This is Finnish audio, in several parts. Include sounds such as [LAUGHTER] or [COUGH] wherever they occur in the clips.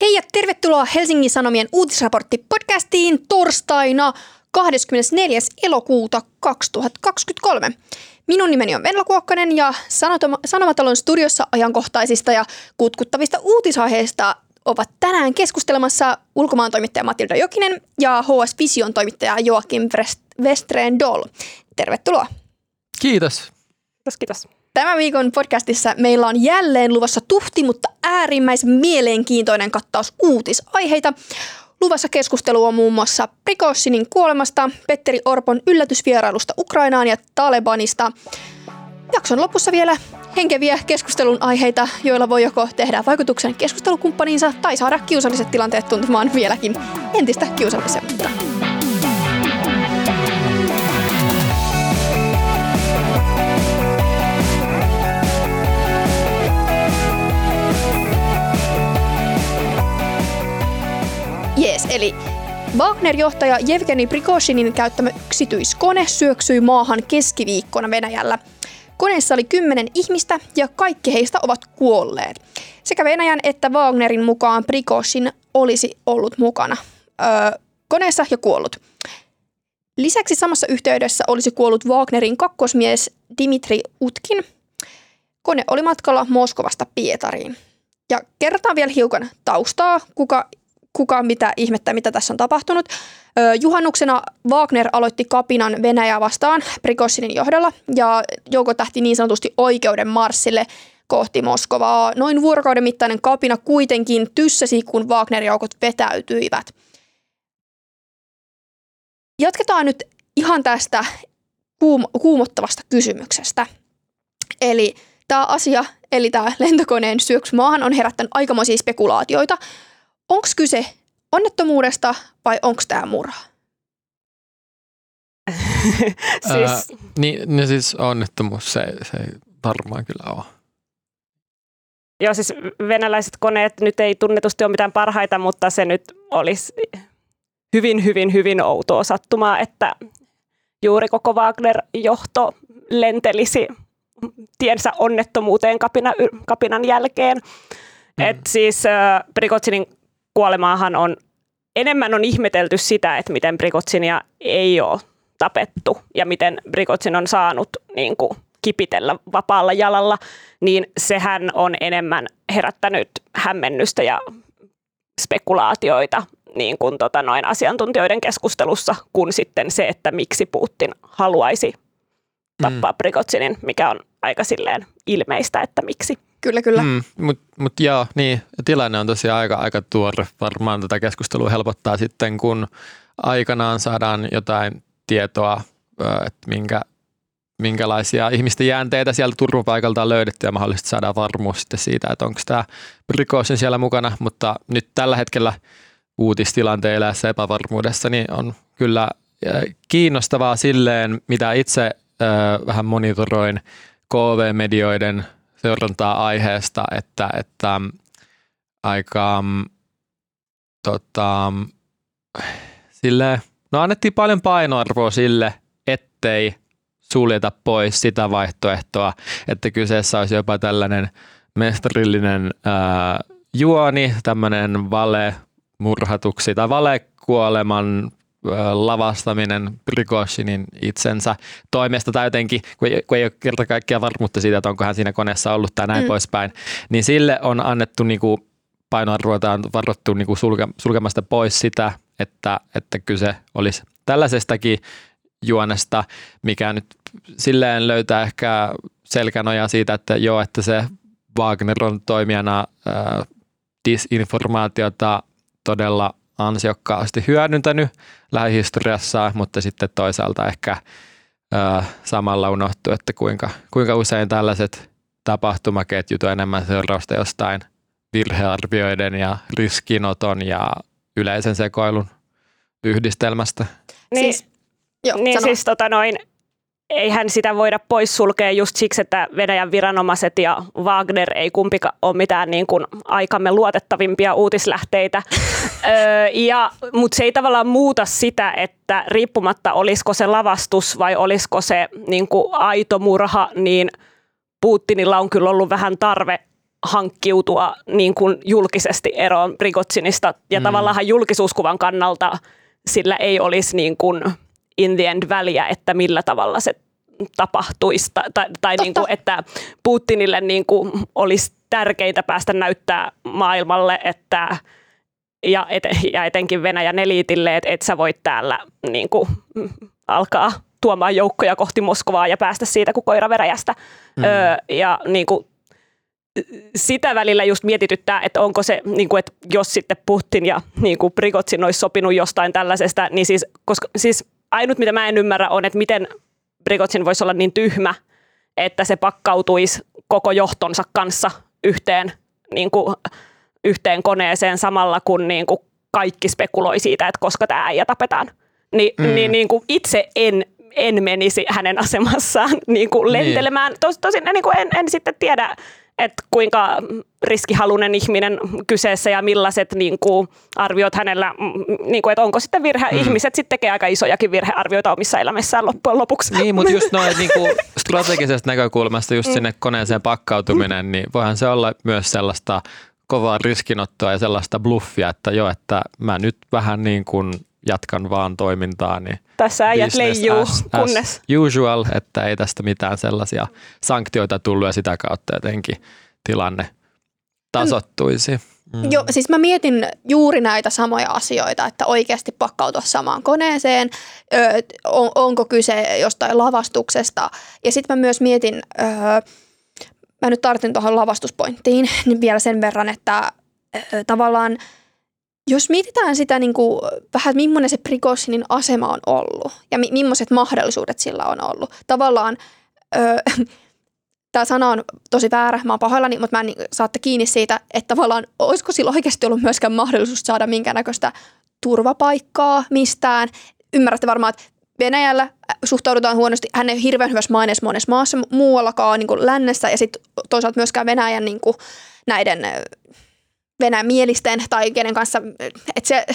Hei ja tervetuloa Helsingin Sanomien uutisraportti-podcastiin torstaina 24. elokuuta 2023. Minun nimeni on Venla Kuokkanen ja Sanomatalon studiossa ajankohtaisista ja kutkuttavista uutisaiheista ovat tänään keskustelemassa ulkomaan toimittaja Matilda Jokinen ja HS Vision toimittaja Joakim Westreen Doll. Tervetuloa. Kiitos. Kiitos, kiitos. Tämän viikon podcastissa meillä on jälleen luvassa tuhti, mutta äärimmäisen mielenkiintoinen kattaus uutisaiheita. Luvassa keskustelu on muun muassa Prikossinin kuolemasta, Petteri Orpon yllätysvierailusta Ukrainaan ja Talebanista. Jakson lopussa vielä henkeviä keskustelun aiheita, joilla voi joko tehdä vaikutuksen keskustelukumppaniinsa tai saada kiusalliset tilanteet tuntumaan vieläkin entistä kiusallisemmilta. Jees, eli Wagner-johtaja Jevgeni Prikoshinin käyttämä yksityiskone syöksyi maahan keskiviikkona Venäjällä. Koneessa oli kymmenen ihmistä ja kaikki heistä ovat kuolleet. Sekä Venäjän että Wagnerin mukaan Prikoshin olisi ollut mukana öö, koneessa ja kuollut. Lisäksi samassa yhteydessä olisi kuollut Wagnerin kakkosmies Dimitri Utkin. Kone oli matkalla Moskovasta Pietariin. Ja kertaan vielä hiukan taustaa, kuka kuka mitä ihmettä, mitä tässä on tapahtunut. Juhannuksena Wagner aloitti kapinan Venäjää vastaan Prikossinin johdolla ja joukot tähti niin sanotusti oikeuden marssille kohti Moskovaa. Noin vuorokauden mittainen kapina kuitenkin tyssäsi, kun Wagner-joukot vetäytyivät. Jatketaan nyt ihan tästä kuum- kuumottavasta kysymyksestä. Eli tämä asia, eli tämä lentokoneen syöksy maahan on herättänyt aikamoisia spekulaatioita onko kyse onnettomuudesta vai onko tämä murha? [LAUGHS] siis... Ää, niin, niin siis onnettomuus se, se ei varmaan kyllä ole. Joo, siis venäläiset koneet nyt ei tunnetusti ole mitään parhaita, mutta se nyt olisi hyvin, hyvin, hyvin outoa sattumaa, että juuri koko Wagner-johto lentelisi tiensä onnettomuuteen kapina, kapinan jälkeen. Mm. Et siis äh, Prigotsinin kuolemaahan on enemmän on ihmetelty sitä, että miten Brigotsinia ei ole tapettu ja miten Brigotsin on saanut niin kuin, kipitellä vapaalla jalalla, niin sehän on enemmän herättänyt hämmennystä ja spekulaatioita niin kuin, tota, noin asiantuntijoiden keskustelussa, kuin sitten se, että miksi Putin haluaisi tappaa mm. Brigotsinin, mikä on aika silleen ilmeistä, että miksi. Kyllä, kyllä. Mm, Mutta mut joo, niin, tilanne on tosiaan aika, aika tuore. Varmaan tätä keskustelua helpottaa sitten, kun aikanaan saadaan jotain tietoa, että minkä, minkälaisia ihmisten jäänteitä sieltä turvapaikalta on löydetty ja mahdollisesti saadaan varmuus sitten siitä, että onko tämä rikosin siellä mukana. Mutta nyt tällä hetkellä uutistilanteen elässä epävarmuudessa niin on kyllä kiinnostavaa silleen, mitä itse vähän monitoroin KV-medioiden – seurantaa aiheesta, että, että aika tota, sille, no annettiin paljon painoarvoa sille, ettei suljeta pois sitä vaihtoehtoa, että kyseessä olisi jopa tällainen mestarillinen ää, juoni, tämmöinen vale murhatuksi tai valekuoleman lavastaminen Prigozhinin itsensä toimesta tai jotenkin, kun ei, kun ei ole kerta kaikkiaan varmuutta siitä, että onko hän siinä koneessa ollut tai näin mm. poispäin, niin sille on annettu niin kuin painoarvoa tai on varoittu niin kuin sulke, sulkemasta pois sitä, että, että kyse olisi tällaisestakin juonesta, mikä nyt silleen löytää ehkä selkänoja siitä, että joo, että se Wagner on toimijana äh, disinformaatiota todella ansiokkaasti hyödyntänyt lähihistoriassaan, mutta sitten toisaalta ehkä ö, samalla unohtuu, että kuinka, kuinka usein tällaiset tapahtumaketjut on enemmän seurausta jostain virhearvioiden ja riskinoton ja yleisen sekoilun yhdistelmästä. Niin, siis, jo, niin siis tota noin, eihän sitä voida poissulkea just siksi, että Venäjän viranomaiset ja Wagner ei kumpikaan ole mitään niin kuin aikamme luotettavimpia uutislähteitä. [LAUGHS] öö, ja, mutta se ei tavallaan muuta sitä, että riippumatta olisiko se lavastus vai olisiko se niin kuin aito murha, niin Putinilla on kyllä ollut vähän tarve hankkiutua niin kuin julkisesti eroon Prigotsinista. Ja mm. tavallaan julkisuuskuvan kannalta sillä ei olisi niin kuin in the end väliä, että millä tavalla se tapahtuisi. Tai, tai, tai niin kuin, että Putinille niin kuin olisi tärkeintä päästä näyttää maailmalle, että ja, et, ja etenkin Venäjän eliitille, että et sä voit täällä niin kuin, alkaa tuomaan joukkoja kohti Moskovaa ja päästä siitä kuin koira veräjästä. Mm. Öö, ja niin kuin, sitä välillä just mietityttää, että onko se, niin kuin, että jos sitten Putin ja niin kuin Prigotsin olisi sopinut jostain tällaisesta, niin siis, koska, siis ainut mitä mä en ymmärrä on, että miten Prigotsin voisi olla niin tyhmä, että se pakkautuisi koko johtonsa kanssa yhteen, niin kuin, yhteen koneeseen samalla kun niin kuin kaikki spekuloi siitä, että koska tämä äijä tapetaan. Ni, mm. niin, niin kuin itse en en menisi hänen asemassaan [LAUGHS] niin kuin lentelemään. Niin. Tos, tosin niin kuin en, en sitten tiedä, että kuinka riskihalunen ihminen kyseessä ja millaiset niin kuin, arviot hänellä, niin kuin, että onko sitten virhe, hmm. ihmiset sitten tekee aika isojakin virhearvioita omissa elämässään loppujen lopuksi. Niin, mutta just noin niin kuin [LAUGHS] strategisesta näkökulmasta just sinne koneeseen pakkautuminen, niin voihan se olla myös sellaista kovaa riskinottoa ja sellaista bluffia, että jo, että mä nyt vähän niin kuin jatkan vaan toimintaa. Niin Tässä äijät leijuu, as, kunnes. usual, että ei tästä mitään sellaisia sanktioita tullut ja sitä kautta jotenkin tilanne tasottuisi. Mm. Joo, siis mä mietin juuri näitä samoja asioita, että oikeasti pakkautua samaan koneeseen, ö, on, onko kyse jostain lavastuksesta. Ja sitten mä myös mietin, ö, mä nyt tartun tuohon lavastuspointtiin [LAUGHS] niin vielä sen verran, että ö, tavallaan – jos mietitään sitä niin kuin, vähän, millainen se Prigozhinin asema on ollut ja mi- millaiset mahdollisuudet sillä on ollut. Tavallaan, öö, [LAUGHS] tämä sana on tosi väärä, mä oon pahoillani, mutta mä en niin, saatte kiinni siitä, että tavallaan olisiko sillä oikeasti ollut myöskään mahdollisuus saada minkäännäköistä turvapaikkaa mistään. Ymmärrätte varmaan, että Venäjällä suhtaudutaan huonosti. Hän ei hirveän hyvässä maineessa monessa maassa muuallakaan niin kuin lännessä ja sitten toisaalta myöskään Venäjän niin kuin, näiden venämielisten tai kenen kanssa, että se,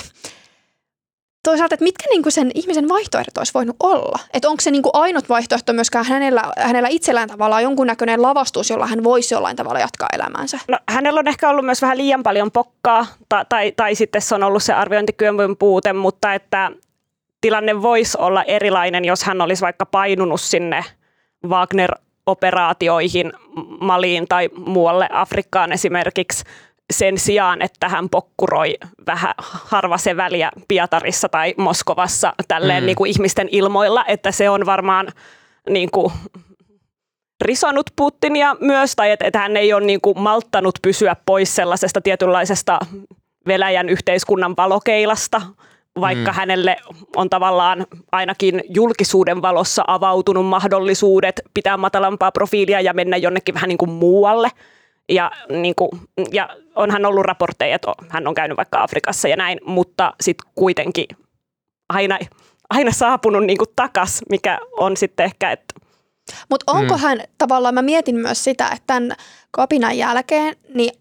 toisaalta, että mitkä niinku sen ihmisen vaihtoehdot olisi voinut olla? Että onko se niinku ainut vaihtoehto myöskään hänellä, hänellä itsellään tavallaan jonkunnäköinen lavastus, jolla hän voisi jollain tavalla jatkaa elämäänsä? No, hänellä on ehkä ollut myös vähän liian paljon pokkaa, tai, tai, tai sitten se on ollut se arviointikyön puute, mutta että tilanne voisi olla erilainen, jos hän olisi vaikka painunut sinne Wagner-operaatioihin Maliin tai muualle Afrikkaan esimerkiksi – sen sijaan, että hän pokkuroi vähän harva se väliä Pietarissa tai Moskovassa tälleen mm. niin kuin ihmisten ilmoilla, että se on varmaan niin kuin, risonut Putinia myös, tai että, että hän ei ole niin kuin, malttanut pysyä pois sellaisesta tietynlaisesta Venäjän yhteiskunnan valokeilasta, vaikka mm. hänelle on tavallaan ainakin julkisuuden valossa avautunut mahdollisuudet pitää matalampaa profiilia ja mennä jonnekin vähän niin kuin muualle – ja, niin kuin, ja onhan ollut raportteja, että hän on käynyt vaikka Afrikassa ja näin, mutta sitten kuitenkin aina, aina saapunut niin kuin takas, mikä on sitten ehkä, että mutta onko hän, tavallaan mä mietin myös sitä, että tämän kapinan jälkeen, niin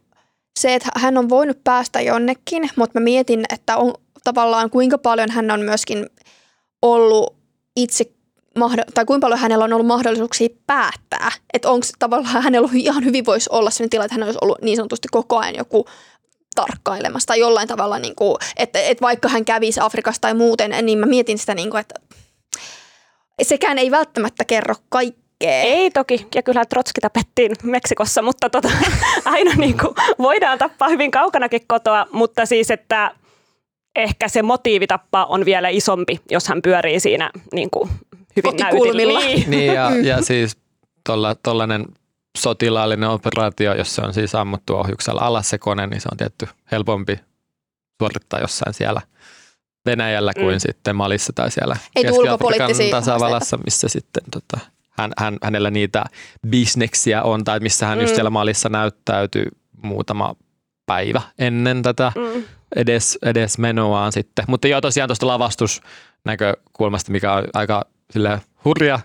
se, että hän on voinut päästä jonnekin, mutta mä mietin, että on tavallaan kuinka paljon hän on myöskin ollut itse tai kuinka paljon hänellä on ollut mahdollisuuksia päättää. Että onko tavallaan hänellä ihan hyvin voisi olla sellainen tila, että hän olisi ollut niin sanotusti koko ajan joku tarkkailemassa tai jollain tavalla, niin kuin, että, että vaikka hän kävisi Afrikassa tai muuten, niin mä mietin sitä, niin kuin, että sekään ei välttämättä kerro kaikkea. Ei toki, ja kyllä Trotski tapettiin Meksikossa, mutta tota, [LAUGHS] aina niin kuin, voidaan tappaa hyvin kaukanakin kotoa, mutta siis, että ehkä se motiivi tappaa on vielä isompi, jos hän pyörii siinä niin kuin, hyvin näytillä. Niin. niin ja, ja [LAUGHS] siis tuollainen sotilaallinen operaatio, jos se on siis ammuttu ohjuksella alas se kone, niin se on tietty helpompi suorittaa jossain siellä Venäjällä kuin mm. sitten Malissa tai siellä Keski-Afrikan tasavallassa, missä sitten tota, hän, hän, hänellä niitä bisneksiä on, tai missä hän mm. just siellä Malissa näyttäytyy muutama päivä ennen tätä mm. edes, edes menoaan sitten. Mutta joo, tosiaan tuosta lavastusnäkökulmasta, mikä on aika sille hurja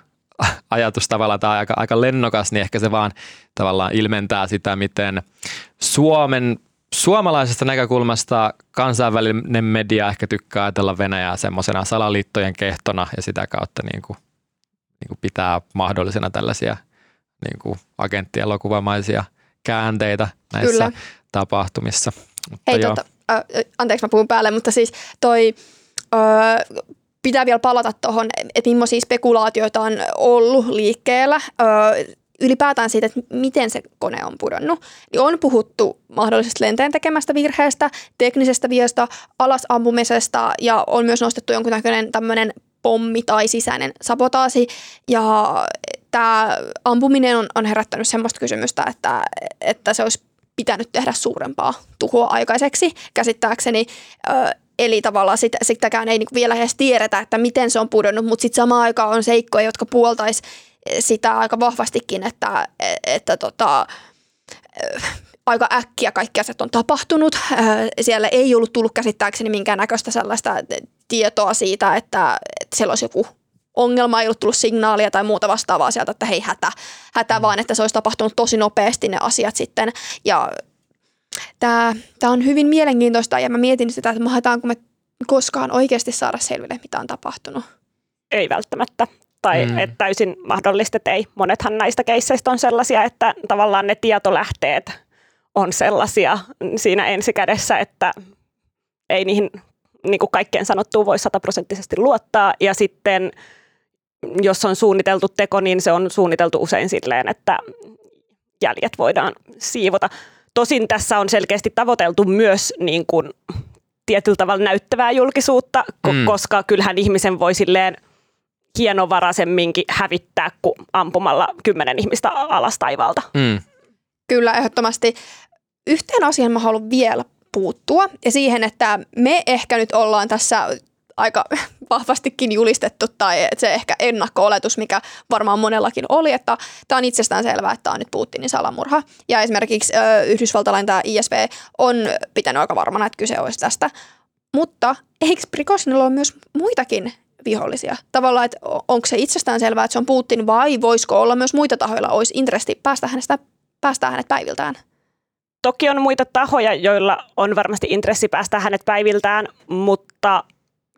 ajatus tavallaan tai aika, aika lennokas, niin ehkä se vaan tavallaan ilmentää sitä, miten Suomen suomalaisesta näkökulmasta kansainvälinen media ehkä tykkää ajatella Venäjää semmoisena salaliittojen kehtona ja sitä kautta niin kuin, niin kuin pitää mahdollisena tällaisia niin kuin agenttielokuvamaisia käänteitä näissä Kyllä. tapahtumissa. Mutta Hei, tota, äh, anteeksi mä puhun päälle, mutta siis toi, äh, pitää vielä palata tuohon, että millaisia spekulaatioita on ollut liikkeellä. Äh, ylipäätään siitä, että miten se kone on pudonnut. Niin on puhuttu mahdollisesta lentäjän tekemästä virheestä, teknisestä viestä, alasampumisesta ja on myös nostettu jonkunnäköinen tämmöinen pommi tai sisäinen sabotaasi. Ja tämä ampuminen on, on herättänyt semmoista kysymystä, että, että se olisi pitänyt tehdä suurempaa tuhoa aikaiseksi käsittääkseni. Eli tavallaan sitä, sitäkään ei niinku vielä edes tiedetä, että miten se on pudonnut, mutta sitten samaan aikaan on seikkoja, jotka puoltais sitä aika vahvastikin, että, että tota, ö, aika äkkiä kaikki asiat on tapahtunut. Siellä ei ollut tullut käsittääkseni minkäännäköistä sellaista tietoa siitä, että, että siellä olisi joku ongelma, ei ollut tullut signaalia tai muuta vastaavaa sieltä, että hei hätä, hätä vaan, että se olisi tapahtunut tosi nopeasti ne asiat sitten. Ja tämä, tämä on hyvin mielenkiintoista ja mä mietin sitä, että mahetaanko me koskaan oikeasti saada selville, mitä on tapahtunut. Ei välttämättä. Tai Mm. mm. että täysin mahdollista, että ei. Monethan näistä keisseistä on sellaisia, että tavallaan ne tietolähteet on sellaisia siinä ensikädessä, että ei niihin niin kuin kaikkeen sanottuun voi sataprosenttisesti luottaa. Ja sitten jos on suunniteltu teko, niin se on suunniteltu usein silleen, että jäljet voidaan siivota. Tosin tässä on selkeästi tavoiteltu myös niin kuin tietyllä tavalla näyttävää julkisuutta, ko- Mm. koska kyllähän ihmisen voi silleen hienovaraisemminkin hävittää kuin ampumalla kymmenen ihmistä alas taivaalta. Mm. Kyllä, ehdottomasti. Yhteen asiaan mä haluan vielä puuttua ja siihen, että me ehkä nyt ollaan tässä aika vahvastikin julistettu tai se ehkä ennakko-oletus, mikä varmaan monellakin oli, että tämä on itsestään selvää, että tämä on nyt Putinin salamurha. Ja esimerkiksi ö, Yhdysvaltalainen tämä ISV on pitänyt aika varmana, että kyse olisi tästä. Mutta eikö Prigozhinilla ole myös muitakin vihollisia? Tavallaan, että onko se itsestään selvää, että se on Putin vai voisiko olla myös muita tahoilla, olisi intressi päästä hänestä päästää hänet päiviltään. Toki on muita tahoja, joilla on varmasti intressi päästä hänet päiviltään, mutta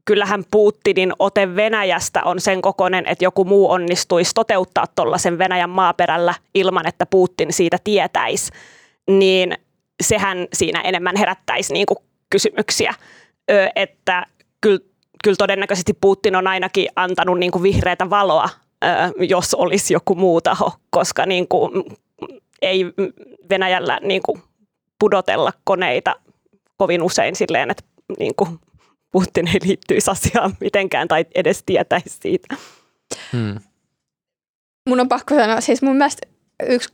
kyllähän Putinin ote Venäjästä on sen kokoinen, että joku muu onnistuisi toteuttaa tuollaisen Venäjän maaperällä ilman, että Putin siitä tietäisi, niin sehän siinä enemmän herättäisi niin kuin kysymyksiä, Ö, että kyllä, kyllä todennäköisesti Putin on ainakin antanut niin kuin vihreätä valoa, ö, jos olisi joku muu taho, koska niin kuin, ei Venäjällä niin kuin pudotella koneita kovin usein silleen, että niin kuin Putin ei liittyisi asiaan mitenkään tai edes tietäisi siitä. Mm. Mun on pakko sanoa, siis mun mielestä yksi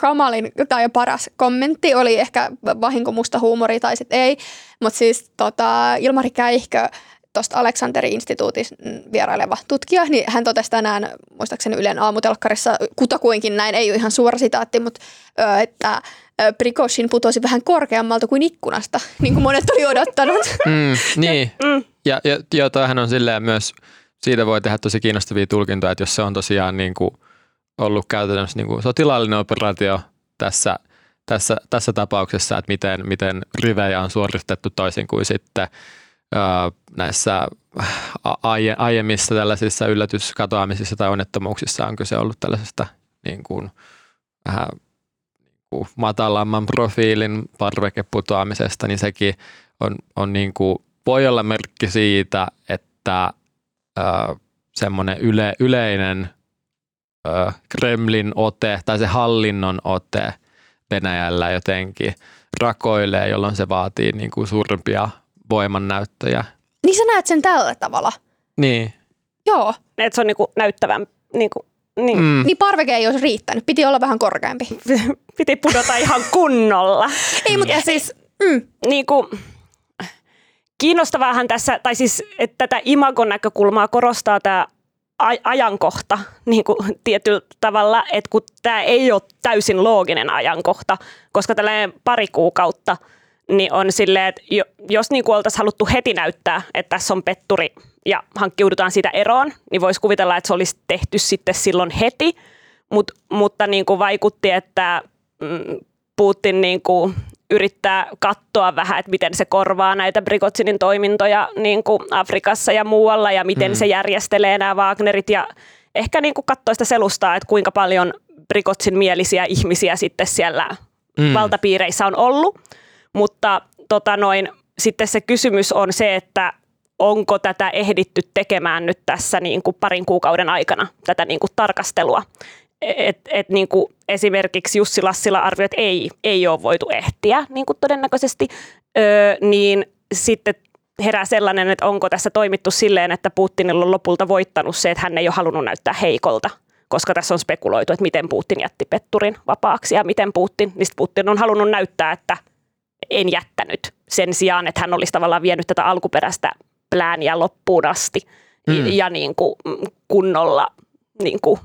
kamalin tai paras kommentti oli ehkä vahinko musta huumori tai sitten ei, mutta siis tota, Ilmari Käihkö tuosta Aleksanterin instituutissa vieraileva tutkija, niin hän totesi tänään, muistaakseni Ylen aamutelkkarissa, kutakuinkin näin, ei ole ihan suora sitaatti, mutta ö, että ö, Prigozhin putosi vähän korkeammalta kuin ikkunasta, [LAUGHS] niin kuin monet oli odottanut. [LAUGHS] Mm, niin. Mm. Ja, ja joo, toihan on silleen myös, siitä voi tehdä tosi kiinnostavia tulkintoja, että jos se on tosiaan niin kuin ollut käytännössä niin kuin sotilaallinen operaatio tässä, tässä, tässä tapauksessa, että miten, miten rivejä on suoritettu toisin kuin sitten näissä a- aie, aiemmissa tällaisissa yllätyskatoamisissa tai onnettomuuksissa on kyse ollut tällaisesta niin kuin, vähän kuin matalamman profiilin parvekeputoamisesta, niin sekin on, on niin kuin, voi olla merkki siitä, että ö, semmoinen yle, yleinen ö, Kremlin ote tai se hallinnon ote Venäjällä jotenkin rakoilee, jolloin se vaatii niin kuin suurempia voimannäyttöjä. niin sä näet sen tällä tavalla. Niin. Joo, Että se on niin kuin näyttävän, niin kuin, niin, mm. Niin parveke ei olisi riittänyt, piti olla vähän korkeampi. [LAUGHS] piti pudota ihan kunnolla. Ei, mutta Ja siis mm, niin kuin, kiinnostavaahan tässä, tai siis että tätä imagon näkökulmaa korostaa tämä aj- ajankohta niin kuin tietyllä tavalla, että kun tämä ei ole täysin looginen ajankohta, koska tällainen pari kuukautta, niin on silleen, että jo, jos niin oltaisiin haluttu heti näyttää, että tässä on petturi ja hankkiudutaan siitä eroon, niin voisi kuvitella, että se olisi tehty sitten silloin heti, Mut, mutta niin kuin vaikutti, että mm, Putin niin kuin yrittää katsoa vähän, että miten se korvaa näitä Brigotsinin toimintoja niin kuin Afrikassa ja muualla ja miten Mm. se järjestelee nämä Wagnerit ja ehkä niin kuin katsoo sitä selustaa, että kuinka paljon Brigotsin mielisiä ihmisiä sitten siellä mm. valtapiireissä on ollut, mutta tota noin, sitten se kysymys on se, että onko tätä ehditty tekemään nyt tässä niin kuin parin kuukauden aikana, tätä niin kuin tarkastelua. Et, et niin kuin esimerkiksi Jussi Lassila arvioi, että ei, ei ole voitu ehtiä niin kuin todennäköisesti, öö, niin sitten herää sellainen, että onko tässä toimittu silleen, että Putinilla on lopulta voittanut se, että hän ei ole halunnut näyttää heikolta, koska tässä on spekuloitu, että miten Putin jätti Petturin vapaaksi ja miten Putin, niin Putin on halunnut näyttää, että jättänyt sen sijaan, että hän olisi tavallaan vienyt tätä alkuperäistä plääniä loppuun asti mm. ja niin kuin kunnolla, niin kuin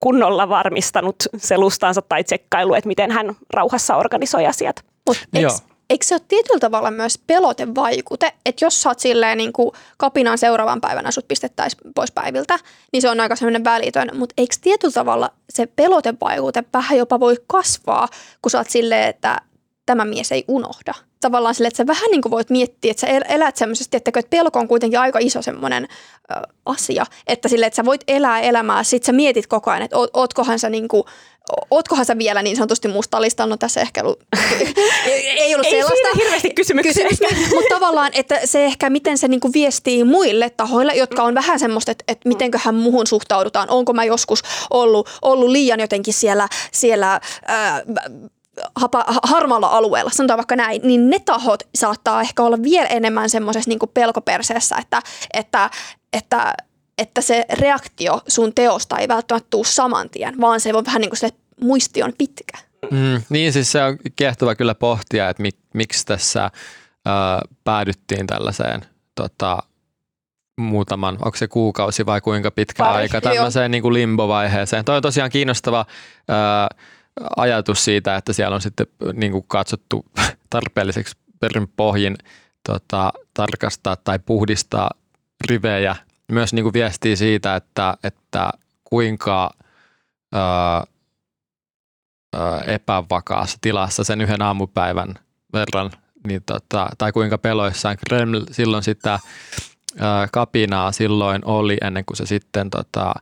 kunnolla varmistanut selustaansa tai tsekkailu, että miten hän rauhassa organisoi asiat. Mut eikö se ole tietyllä tavalla myös pelotevaikute, että jos sä oot silleen niin kuin kapinan seuraavan päivänä sut pistettäisiin pois päiviltä, niin se on aika semmoinen välitön, mutta eikö tietyllä tavalla se pelotevaikute vähän jopa voi kasvaa, kun sä oot silleen, että tämä mies ei unohda. Tavallaan sille, että sä vähän niin kuin voit miettiä, että sä elät semmoisesti, että pelko on kuitenkin aika iso semmoinen ö, asia, että sille, että sä voit elää elämää, sit sä mietit koko ajan, että ootkohan sä niin kuin, Ootkohan sä vielä niin sanotusti mustaa listalla? No tässä ehkä ollut, [LAUGHS] ei ollut ei sellaista. Ei hirveästi kysymyksiä. Kysymys, mutta [LAUGHS] tavallaan, että se ehkä miten se niinku viestii muille tahoille, jotka on vähän semmoista, että, että mitenköhän muhun suhtaudutaan. Onko mä joskus ollut, ollut liian jotenkin siellä, siellä ää, hapa, harmaalla alueella, sanotaan vaikka näin, niin ne tahot saattaa ehkä olla vielä enemmän semmoisessa niin pelkoperseessä, että, että, että, että se reaktio sun teosta ei välttämättä tule saman tien, vaan se voi vähän niin kuin se muisti on pitkä. Mm, niin siis se on kiehtova kyllä pohtia, että mik, miksi tässä ö, päädyttiin tällaiseen tota, muutaman, onko se kuukausi vai kuinka pitkä Pari, aika, tämmöiseen niin kuin limbovaiheeseen. Toi on tosiaan kiinnostava ö, ajatus siitä, että siellä on sitten niin kuin katsottu [LAUGHS] tarpeelliseksi perin pohjin tota, tarkastaa tai puhdistaa rivejä. Myös niin kuin viestii siitä, että, että kuinka ää, ää, epävakaassa tilassa sen yhden aamupäivän verran, niin tota, tai kuinka peloissaan Kreml silloin sitä ää, kapinaa silloin oli ennen kuin se sitten tota,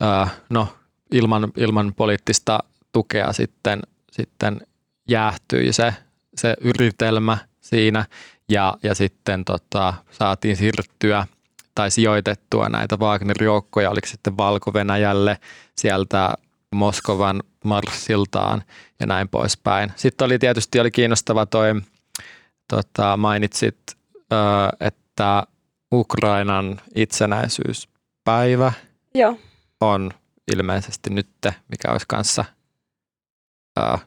ää, no, ilman, ilman poliittista tukea sitten, sitten jäähtyi se, se yritelmä siinä ja, ja sitten tota, saatiin siirtyä tai sijoitettua näitä Wagner-joukkoja, oliko sitten Valko-Venäjälle sieltä Moskovan marssiltaan ja näin poispäin. Sitten oli tietysti oli kiinnostava toi, tota, mainitsit, että Ukrainan itsenäisyyspäivä Joo. on ilmeisesti nyt, mikä olisi kanssa ää,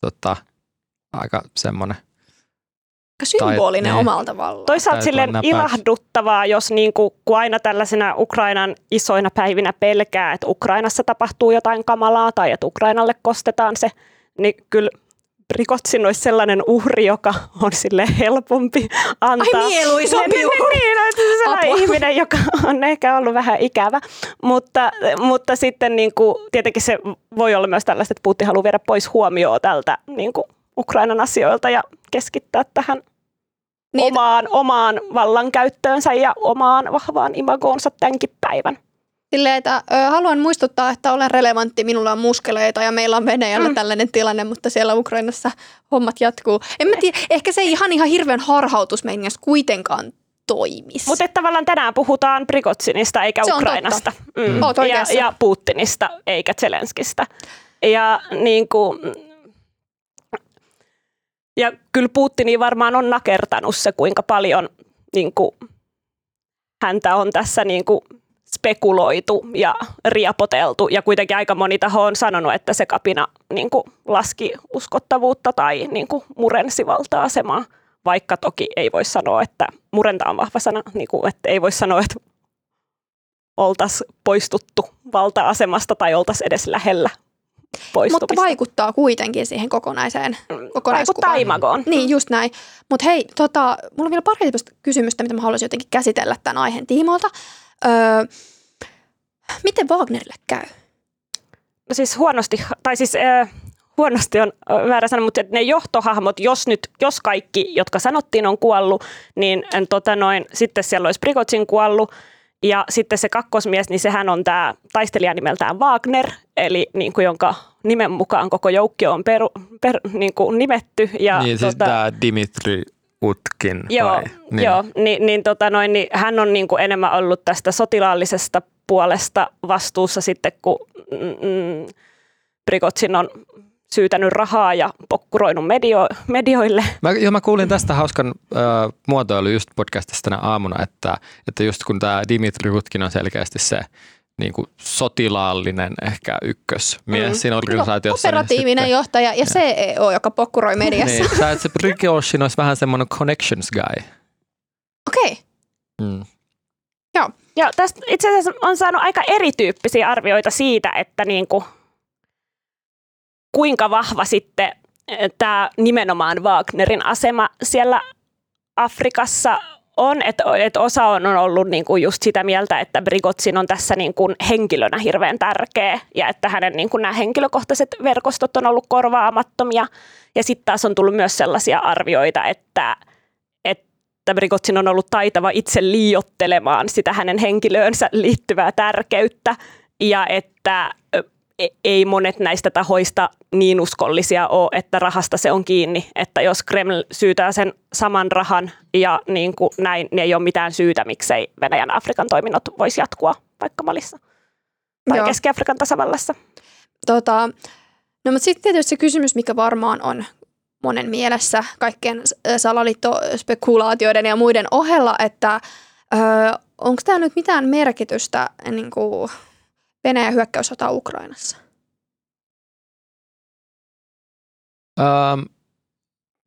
tota, aika semmoinen symbolinen tai, niin. omalla tavallaan. Toisaalta silleen ilahduttavaa, jos niin kuin, kun aina tällaisena Ukrainan isoina päivinä pelkää, että Ukrainassa tapahtuu jotain kamalaa tai että Ukrainalle kostetaan se, niin kyllä Rikotsin olisi sellainen uhri, joka on sille helpompi antaa. Ai mieluisampi niin, uhri. Niin, niin, sellainen Apua. ihminen, joka on ehkä ollut vähän ikävä. Mutta, mutta sitten niin kuin, tietenkin se voi olla myös tällaista, että Putin haluaa viedä pois huomioon tältä niin kuin Ukrainan asioilta ja keskittää tähän niin. omaan, omaan vallankäyttöönsä ja omaan vahvaan imagoonsa tämänkin päivän. Silleen, että ö, haluan muistuttaa, että olen relevantti, minulla on muskeleita ja meillä on Venäjällä mm. tällainen tilanne, mutta siellä Ukrainassa hommat jatkuu. En mä tiedä, ehkä se ei ihan, ihan hirveän harhautus kuitenkaan toimisi. Mutta tavallaan tänään puhutaan Prigotsinista eikä se Ukrainasta. Mm. Mm. Ja, ja Putinista eikä Zelenskistä. Ja niin kuin, ja kyllä Putini varmaan on nakertanut se, kuinka paljon niin kuin, häntä on tässä niin kuin, spekuloitu ja riapoteltu ja kuitenkin aika moni taho on sanonut, että se kapina niin kuin laski uskottavuutta tai niin kuin murensi valta-asemaa, vaikka toki ei voi sanoa, että murenta on vahva sana, niin kuin, että ei voi sanoa, että oltaisiin poistuttu valta-asemasta tai oltaisiin edes lähellä poistumista. Mutta vaikuttaa kuitenkin siihen kokonaiseen Vaikuttaa imagoon. Niin, just näin. Mutta hei, tota, mulla on vielä pari kysymystä, mitä mä haluaisin jotenkin käsitellä tämän aiheen tiimoilta. Öö, miten Wagnerille käy? No siis huonosti, tai siis äh, huonosti on väärä sana, mutta ne johtohahmot, jos nyt, jos kaikki, jotka sanottiin on kuollut, niin tota noin, sitten siellä olisi Prigotsin kuollut Ja sitten se kakkosmies, niin sehän on tämä taistelija nimeltään Wagner, eli niin kuin jonka nimen mukaan koko joukki on peru, per, niin kuin nimetty. Ja, niin, siis tota, tämä Dimitri Utkin. Joo, vai? niin. joo niin, niin, tota noin, niin hän on niin kuin enemmän ollut tästä sotilaallisesta puolesta vastuussa sitten, kun mm, mm Prigotsin on syytänyt rahaa ja pokkuroinut medio, medioille. Mä, jo, mä kuulin tästä hauskan äh, muotoilu just podcastista tänä aamuna, että, että just kun tämä Dimitri Rutkin on selkeästi se niin kuin sotilaallinen ehkä ykkösmies mm. siinä organisaatiossa. No, operatiivinen niin johtaja ja, ja CEO, joka pokkuroi mediassa. niin, että se Prigozhin olisi vähän semmoinen connections guy. Okei. Okay. Mm. Joo. Ja tästä itse asiassa on saanut aika erityyppisiä arvioita siitä, että niin kuin – kuinka vahva sitten eh, tämä nimenomaan Wagnerin asema siellä Afrikassa on, että et osa on ollut niinku just sitä mieltä, että Brigotsin on tässä niinku henkilönä hirveän tärkeä ja että hänen niinku nämä henkilökohtaiset verkostot on ollut korvaamattomia. Ja sitten taas on tullut myös sellaisia arvioita, että, että Brigotsin on ollut taitava itse liiottelemaan sitä hänen henkilöönsä liittyvää tärkeyttä ja että ei monet näistä tahoista niin uskollisia ole, että rahasta se on kiinni. Että jos Kreml syytää sen saman rahan ja niin kuin näin, niin ei ole mitään syytä, miksei Venäjän Afrikan toiminnot voisi jatkua vaikka Malissa tai Joo. Keski-Afrikan tasavallassa. Tota, no mutta sitten tietysti se kysymys, mikä varmaan on monen mielessä kaikkien salaliittospekulaatioiden ja muiden ohella, että öö, onko tämä nyt mitään merkitystä niin kuin Venäjän hyökkäyssota Ukrainassa? Ähm,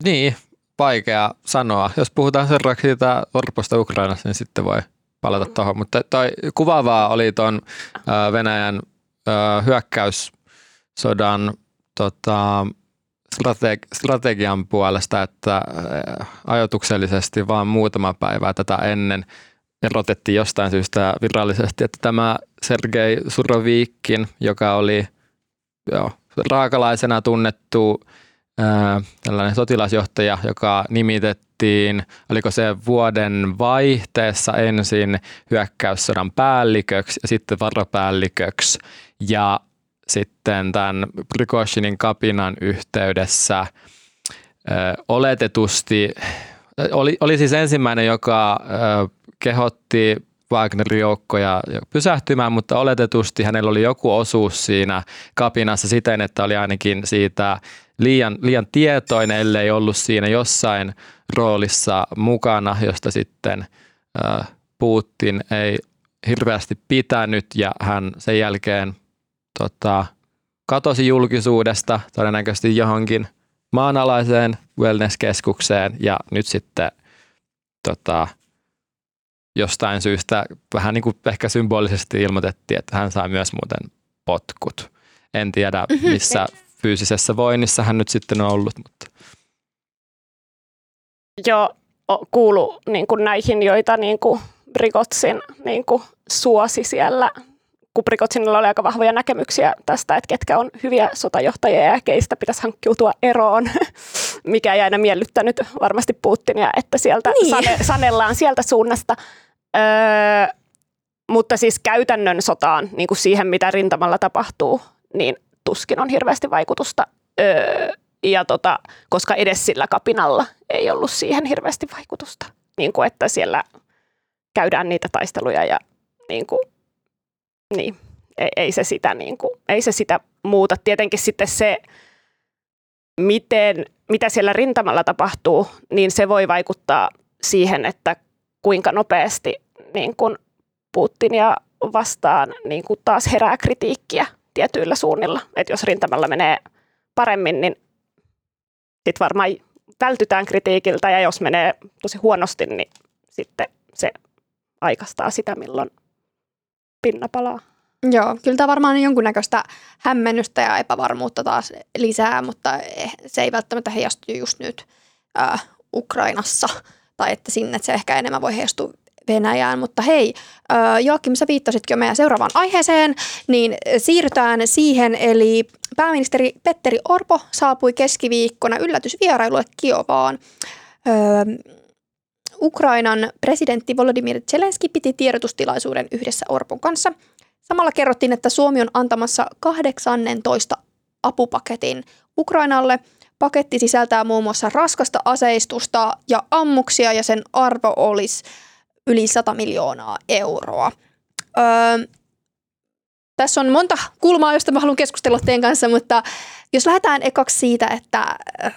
niin, vaikea sanoa. Jos puhutaan seuraavaksi siitä Orposta Ukrainassa, niin sitten voi palata tuohon. Mutta toi kuvaavaa oli tuon äh, Venäjän äh, hyökkäyssodan tota, strategi- strategian puolesta, että äh, ajatuksellisesti vaan muutama päivä tätä ennen erotettiin jostain syystä virallisesti, että tämä Sergei Suroviikin, joka oli joo, raakalaisena tunnettu ää, tällainen sotilasjohtaja, joka nimitettiin, oliko se vuoden vaihteessa ensin hyökkäyssodan päälliköksi ja sitten varopäälliköksi. Ja sitten tämän Prigozhinin kapinan yhteydessä ää, oletetusti oli, oli siis ensimmäinen, joka kehotti Wagnerin joukkoja pysähtymään, mutta oletetusti hänellä oli joku osuus siinä kapinassa siten, että oli ainakin siitä liian, liian tietoinen, ellei ollut siinä jossain roolissa mukana, josta sitten Putin ei hirveästi pitänyt ja hän sen jälkeen tota, katosi julkisuudesta todennäköisesti johonkin maanalaiseen wellness-keskukseen ja nyt sitten tota, jostain syystä vähän niin kuin ehkä symbolisesti ilmoitettiin, että hän saa myös muuten potkut. En tiedä, mhm. missä fyysisessä voinnissa hän nyt sitten on ollut. Mutta. Joo, kuulu niin kuin näihin, joita niin kuin Brigotsin niin kuin suosi siellä kun Brigotsinilla oli aika vahvoja näkemyksiä tästä, että ketkä on hyviä sotajohtajia ja keistä pitäisi hankkiutua eroon, [LAUGHS] mikä ei aina miellyttänyt varmasti Putinia, että sieltä niin. sane, sanellaan sieltä suunnasta. Öö, mutta siis käytännön sotaan, niin kuin siihen mitä rintamalla tapahtuu, niin tuskin on hirveästi vaikutusta. Öö, ja tota, koska edes sillä kapinalla ei ollut siihen hirveästi vaikutusta. Niin kuin, että siellä käydään niitä taisteluja ja niin kuin, niin, ei, ei, se sitä, niin kuin, ei se sitä muuta. Tietenkin sitten se, miten, mitä siellä rintamalla tapahtuu, niin se voi vaikuttaa siihen, että kuinka nopeasti niin kuin Putinia vastaan niin kuin taas herää kritiikkiä tietyillä suunnilla. Että jos rintamalla menee paremmin, niin sitten varmaan vältytään kritiikiltä ja jos menee tosi huonosti, niin sitten se aikastaa sitä, milloin pinna palaa. Joo, kyllä tämä varmaan jonkunnäköistä hämmennystä ja epävarmuutta taas lisää, mutta eh, se ei välttämättä heijastu just nyt äh, Ukrainassa tai että sinne että se ehkä enemmän voi heijastua Venäjään. Mutta hei, Joakim, sä viittasitkin jo meidän seuraavaan aiheeseen, niin siirrytään siihen. Eli pääministeri Petteri Orpo saapui keskiviikkona yllätysvierailulle Kiovaan. Ukrainan presidentti Volodymyr Zelensky piti tiedotustilaisuuden yhdessä Orpon kanssa. Samalla kerrottiin, että Suomi on antamassa 18 apupaketin Ukrainalle. Paketti sisältää muun muassa raskasta aseistusta ja ammuksia ja sen arvo olisi yli 100 miljoonaa euroa. Öö, tässä on monta kulmaa, josta mä haluan keskustella teidän kanssa, mutta jos lähdetään ekaksi siitä, että öö,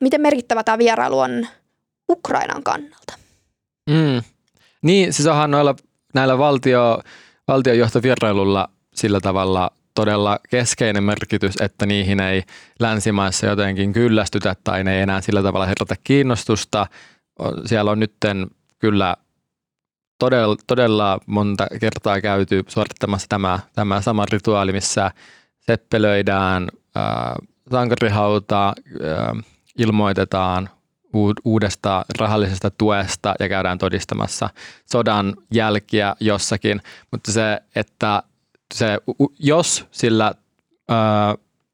miten merkittävä tämä vierailu on Ukrainan kannalta. Mm. Niin, siis onhan noilla, näillä valtio, valtionjohtovierailulla sillä tavalla todella keskeinen merkitys, että niihin ei länsimaissa jotenkin kyllästytä tai ne ei enää sillä tavalla herätä kiinnostusta. Siellä on nytten kyllä todella, todella monta kertaa käyty suorittamassa tämä, tämä sama rituaali, missä seppelöidään äh, sankarihauta, äh, ilmoitetaan uudesta rahallisesta tuesta ja käydään todistamassa sodan jälkiä jossakin, mutta se, että se, jos sillä ö,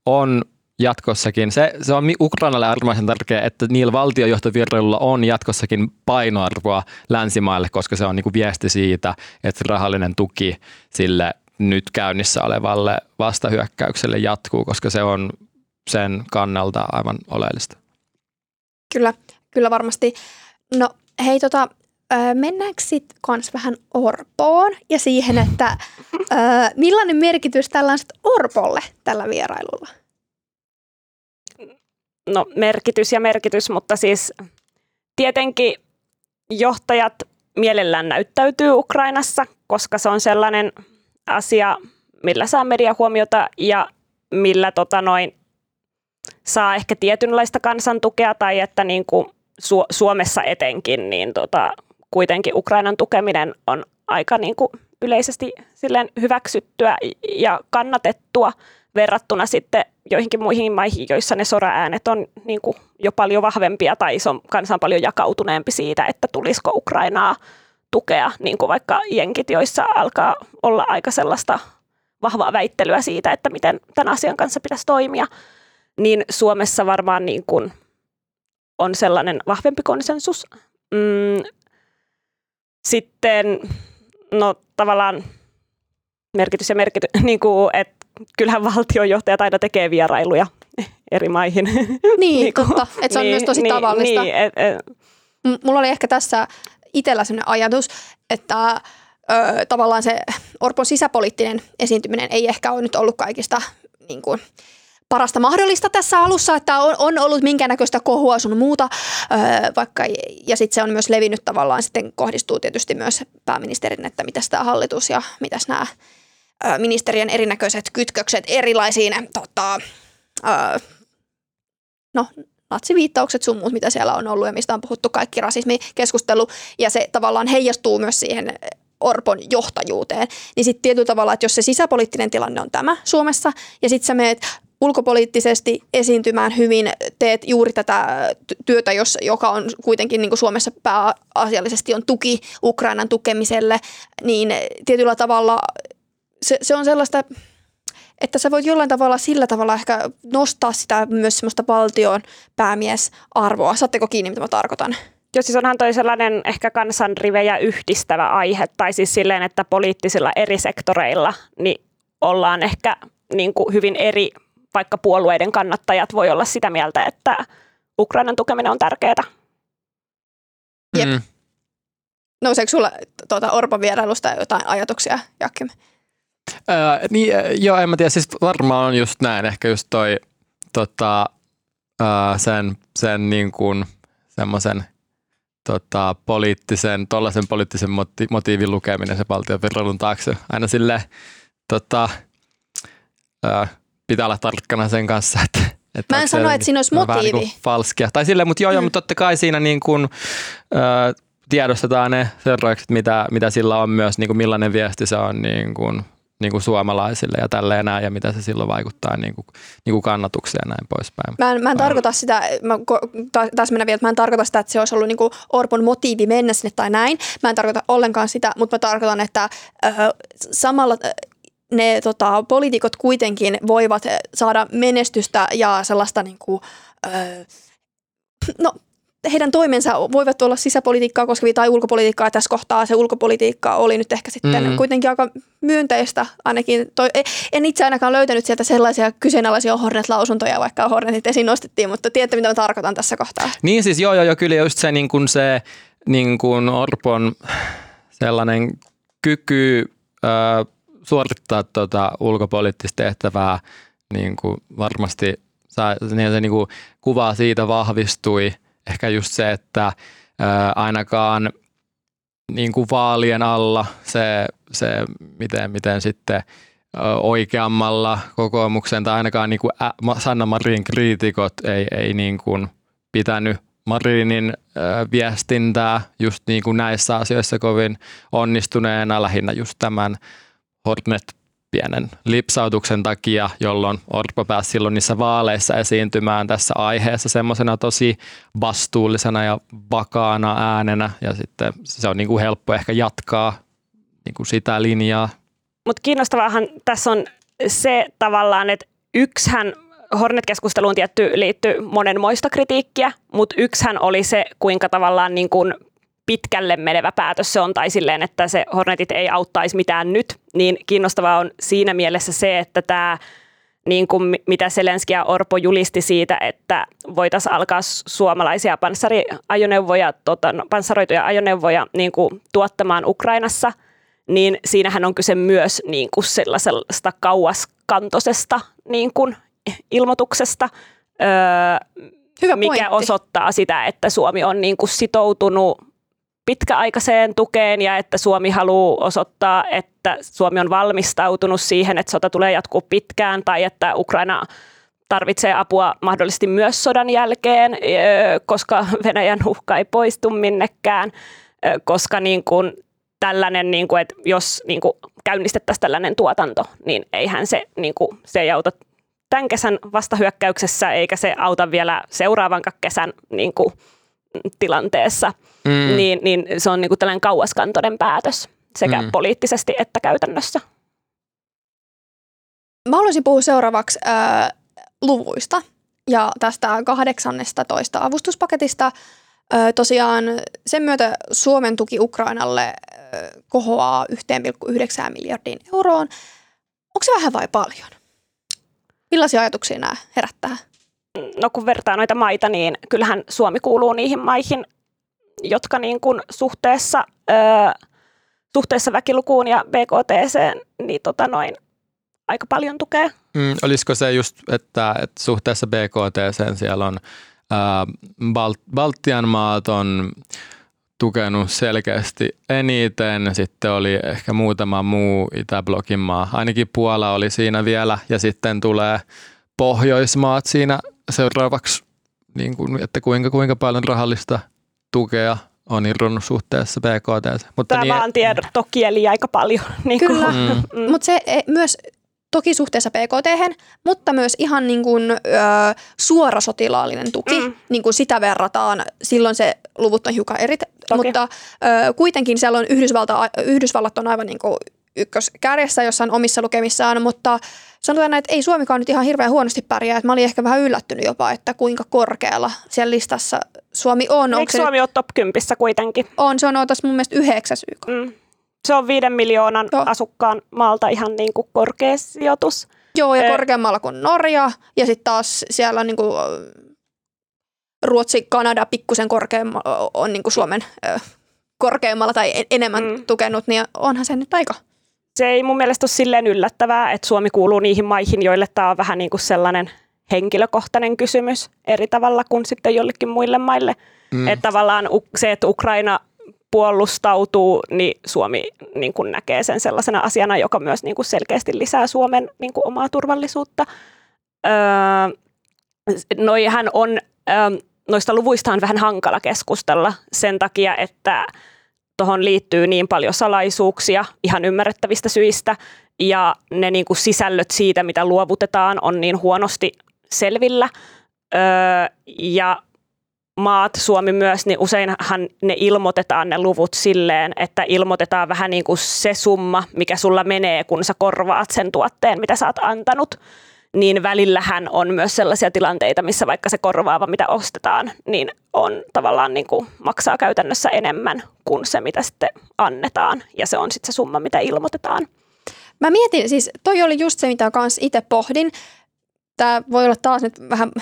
on jatkossakin, se, se on Ukrainalle äärimmäisen tärkeää, että niillä valtiojohtovierailuilla on jatkossakin painoarvoa länsimaille, koska se on niin kuin viesti siitä, että rahallinen tuki sille nyt käynnissä olevalle vastahyökkäykselle jatkuu, koska se on sen kannalta aivan oleellista. Kyllä, kyllä varmasti. No hei tota, mennäänkö sitten kans vähän Orpoon ja siihen, että millainen merkitys tällä on Orpolle tällä vierailulla? No merkitys ja merkitys, mutta siis tietenkin johtajat mielellään näyttäytyy Ukrainassa, koska se on sellainen asia, millä saa mediahuomiota ja millä tota noin, saa ehkä tietynlaista kansantukea tai että niin kuin Su- Suomessa etenkin, niin tota, kuitenkin Ukrainan tukeminen on aika niin kuin yleisesti silleen hyväksyttyä ja kannatettua verrattuna sitten joihinkin muihin maihin, joissa ne soraäänet on niin kuin jo paljon vahvempia tai kansa on paljon jakautuneempi siitä, että tulisiko Ukrainaa tukea, niin kuin vaikka jenkit, joissa alkaa olla aika sellaista vahvaa väittelyä siitä, että miten tämän asian kanssa pitäisi toimia. Niin Suomessa varmaan niin kuin on sellainen vahvempi konsensus. Mm, sitten no tavallaan merkitys ja merkitys, [LAUGHS] niin kuin, että kyllähän valtionjohtajat aina tekee vierailuja eri maihin. Niin, [LAUGHS] niin totta. Että se on niin, myös tosi niin, tavallista. Niin, et, et. Mulla oli ehkä tässä itsellä sellainen ajatus, että ö, tavallaan se Orpon sisäpoliittinen esiintyminen ei ehkä ole nyt ollut kaikista niin kuin, parasta mahdollista tässä alussa, että on, on ollut minkäännäköistä kohua sun muuta, öö, vaikka, ja sitten se on myös levinnyt tavallaan, sitten kohdistuu tietysti myös pääministerin, että mitä tämä hallitus ja mitäs nämä öö, ministerien erinäköiset kytkökset erilaisiin tota, öö, no, natsiviittaukset sun muut, mitä siellä on ollut ja mistä on puhuttu kaikki rasismikeskustelu, ja se tavallaan heijastuu myös siihen Orpon johtajuuteen, niin sitten tietyllä tavalla, että jos se sisäpoliittinen tilanne on tämä Suomessa, ja sitten sä meet ulkopoliittisesti esiintymään hyvin, teet juuri tätä työtä, jos, joka on kuitenkin niin kuin Suomessa pääasiallisesti on tuki Ukrainan tukemiselle, niin tietyllä tavalla se, se on sellaista, että sä voit jollain tavalla sillä tavalla ehkä nostaa sitä myös semmoista valtion päämiesarvoa. Saatteko kiinni, mitä mä tarkoitan? Joo, siis onhan toi sellainen ehkä kansanrivejä yhdistävä aihe, tai siis silleen, että poliittisilla eri sektoreilla niin ollaan ehkä niin kuin hyvin eri vaikka puolueiden kannattajat voi olla sitä mieltä, että Ukrainan tukeminen on tärkeää. Jep. Mm. Nouseeko sulla tuota Orpon vierailusta jotain ajatuksia, Jakim? Öö, niin, joo, en mä tiedä, siis varmaan on just näin, ehkä just toi tota, öö, sen, sen niin kuin semmoisen tota, poliittisen, tollaisen poliittisen moti, motiivin lukeminen se valtion vierailun taakse. Aina sille tota, öö, pitää olla tarkkana sen kanssa, että että Mä en sano, että siinä olisi motiivi. Niin falskia. Tai sille, mutta joo, mm. joo, mutta totta kai siinä niin kuin, ö, tiedostetaan ne seuraukset, mitä, mitä sillä on myös, niin kuin millainen viesti se on niin kuin, niin kuin suomalaisille ja tälleen näin, ja mitä se silloin vaikuttaa niin kuin, niin kuin kannatukseen ja näin poispäin. Mä en, mä en tarkoita sitä, mä, taas mennä vielä, että mä en tarkoita sitä, että se olisi ollut niin kuin Orpon motiivi mennä sinne tai näin. Mä en tarkoita ollenkaan sitä, mutta mä tarkoitan, että ö, samalla ne tota, poliitikot kuitenkin voivat saada menestystä ja sellaista niin kuin, öö, no, heidän toimensa voivat olla sisäpolitiikkaa koskevia tai ulkopolitiikkaa. Tässä kohtaa se ulkopolitiikka oli nyt ehkä sitten mm. kuitenkin aika myönteistä ainakin. Toi, en itse ainakaan löytänyt sieltä sellaisia kyseenalaisia Hornet-lausuntoja, vaikka Hornetit esiin nostettiin, mutta tiedätte mitä mä tarkoitan tässä kohtaa. Niin siis joo, joo, joo kyllä just se, niin kuin se niin kuin Orpon sellainen kyky äh, suorittaa tuota ulkopoliittista tehtävää niin kuin varmasti niin se niin kuin kuva siitä vahvistui. Ehkä just se, että ainakaan niin kuin vaalien alla se, se miten, miten sitten oikeammalla kokoomuksen tai ainakaan niin kuin Sanna Marin kriitikot ei, ei niin kuin pitänyt Marinin viestintää just niin kuin näissä asioissa kovin onnistuneena lähinnä just tämän Hornet pienen lipsautuksen takia, jolloin Orpo pääsi silloin niissä vaaleissa esiintymään tässä aiheessa semmoisena tosi vastuullisena ja vakaana äänenä ja sitten se on niin kuin helppo ehkä jatkaa niin kuin sitä linjaa. Mutta kiinnostavaahan tässä on se tavallaan, että yksihän Hornet-keskusteluun tietty liittyy monenmoista kritiikkiä, mutta yksihän oli se, kuinka tavallaan niin kuin pitkälle menevä päätös se on, tai silleen, että se Hornetit ei auttaisi mitään nyt, niin kiinnostavaa on siinä mielessä se, että tämä niin kuin mitä Selenski ja Orpo julisti siitä, että voitaisiin alkaa suomalaisia panssariajoneuvoja, tota, no, panssaroituja ajoneuvoja niin kuin tuottamaan Ukrainassa, niin siinähän on kyse myös niin kuin sellaisesta kauaskantoisesta niin kuin ilmoituksesta, öö, Hyvä mikä pointti. osoittaa sitä, että Suomi on niin kuin sitoutunut pitkäaikaiseen tukeen ja että Suomi haluaa osoittaa, että Suomi on valmistautunut siihen, että sota tulee jatkuu pitkään tai että Ukraina tarvitsee apua mahdollisesti myös sodan jälkeen, koska [LAUGHS] Venäjän uhka ei poistu minnekään, koska niin kuin tällainen, niin kuin, että jos niin kuin käynnistettäisiin tällainen tuotanto, niin eihän se, niin kuin, se ei auta tämän kesän vastahyökkäyksessä, eikä se auta vielä seuraavan kesän niin kuin, tilanteessa, mm. niin, niin se on niin kuin tällainen kauaskantoinen päätös sekä mm. poliittisesti että käytännössä. Mä haluaisin puhua seuraavaksi äh, luvuista ja tästä 18 avustuspaketista. Äh, tosiaan sen myötä Suomen tuki Ukrainalle äh, kohoaa 1,9 miljardiin euroon. Onko se vähän vai paljon? Millaisia ajatuksia nämä herättää? No kun vertaa noita maita, niin kyllähän Suomi kuuluu niihin maihin, jotka niin kuin suhteessa, ö, suhteessa väkilukuun ja BKT, niin tota noin, aika paljon tukee. Mm, olisiko se just, että, että suhteessa BKT siellä on ää, Balt- Baltian maat on tukenut selkeästi eniten. Sitten oli ehkä muutama muu Itäblokin maa. Ainakin Puola oli siinä vielä ja sitten tulee Pohjoismaat siinä seuraavaksi, niin kuin, että kuinka, kuinka paljon rahallista tukea on irronnut suhteessa BKT. Mutta Tämä niin, vaan tieto kieli aika paljon. [LAUGHS] Niin Kyllä, mm. mm. mutta se e, myös toki suhteessa PKT, mutta myös ihan niin kuin, ö, suora sotilaallinen tuki, mm. niin kuin sitä verrataan. Silloin se luvut on hiukan eri, toki. mutta ö, kuitenkin siellä on Yhdysvalta, Yhdysvallat on aivan niin kuin ykköskärjessä jossain omissa lukemissaan, mutta sanotaan näin, että ei Suomikaan nyt ihan hirveän huonosti pärjää. Että mä olin ehkä vähän yllättynyt jopa, että kuinka korkealla siellä listassa Suomi on. Eikö Suomi ole top 10 kuitenkin? On, se on tässä mun mielestä yhdeksäs YK. Mm. Se on viiden miljoonan Joo. asukkaan maalta ihan niin kuin korkea sijoitus. Joo, ja e- korkeammalla kuin Norja. Ja sitten taas siellä on niin kuin Ruotsi, Kanada pikkusen korkeammalla on niin kuin Suomen korkeammalla tai enemmän mm. tukenut, niin onhan se nyt aika se ei mun mielestä ole silleen yllättävää, että Suomi kuuluu niihin maihin, joille tämä on vähän niin kuin sellainen henkilökohtainen kysymys eri tavalla kuin sitten jollekin muille maille. Mm. Että tavallaan se, että Ukraina puolustautuu, niin Suomi niin kuin näkee sen sellaisena asiana, joka myös niin kuin selkeästi lisää Suomen niin kuin omaa turvallisuutta. Öö, noihän on, öö, noista luvuista on vähän hankala keskustella sen takia, että tuohon liittyy niin paljon salaisuuksia ihan ymmärrettävistä syistä ja ne niin kuin sisällöt siitä, mitä luovutetaan, on niin huonosti selvillä. Öö, ja maat, Suomi myös, niin useinhan ne ilmoitetaan ne luvut silleen, että ilmoitetaan vähän niin kuin se summa, mikä sulla menee, kun sä korvaat sen tuotteen, mitä sä oot antanut. Niin välillähän on myös sellaisia tilanteita, missä vaikka se korvaava, mitä ostetaan, niin on tavallaan niin kuin maksaa käytännössä enemmän kuin se, mitä sitten annetaan. Ja se on sitten se summa, mitä ilmoitetaan. Mä mietin, siis toi oli just se, mitä kans itse pohdin. Tämä voi olla taas nyt vähän,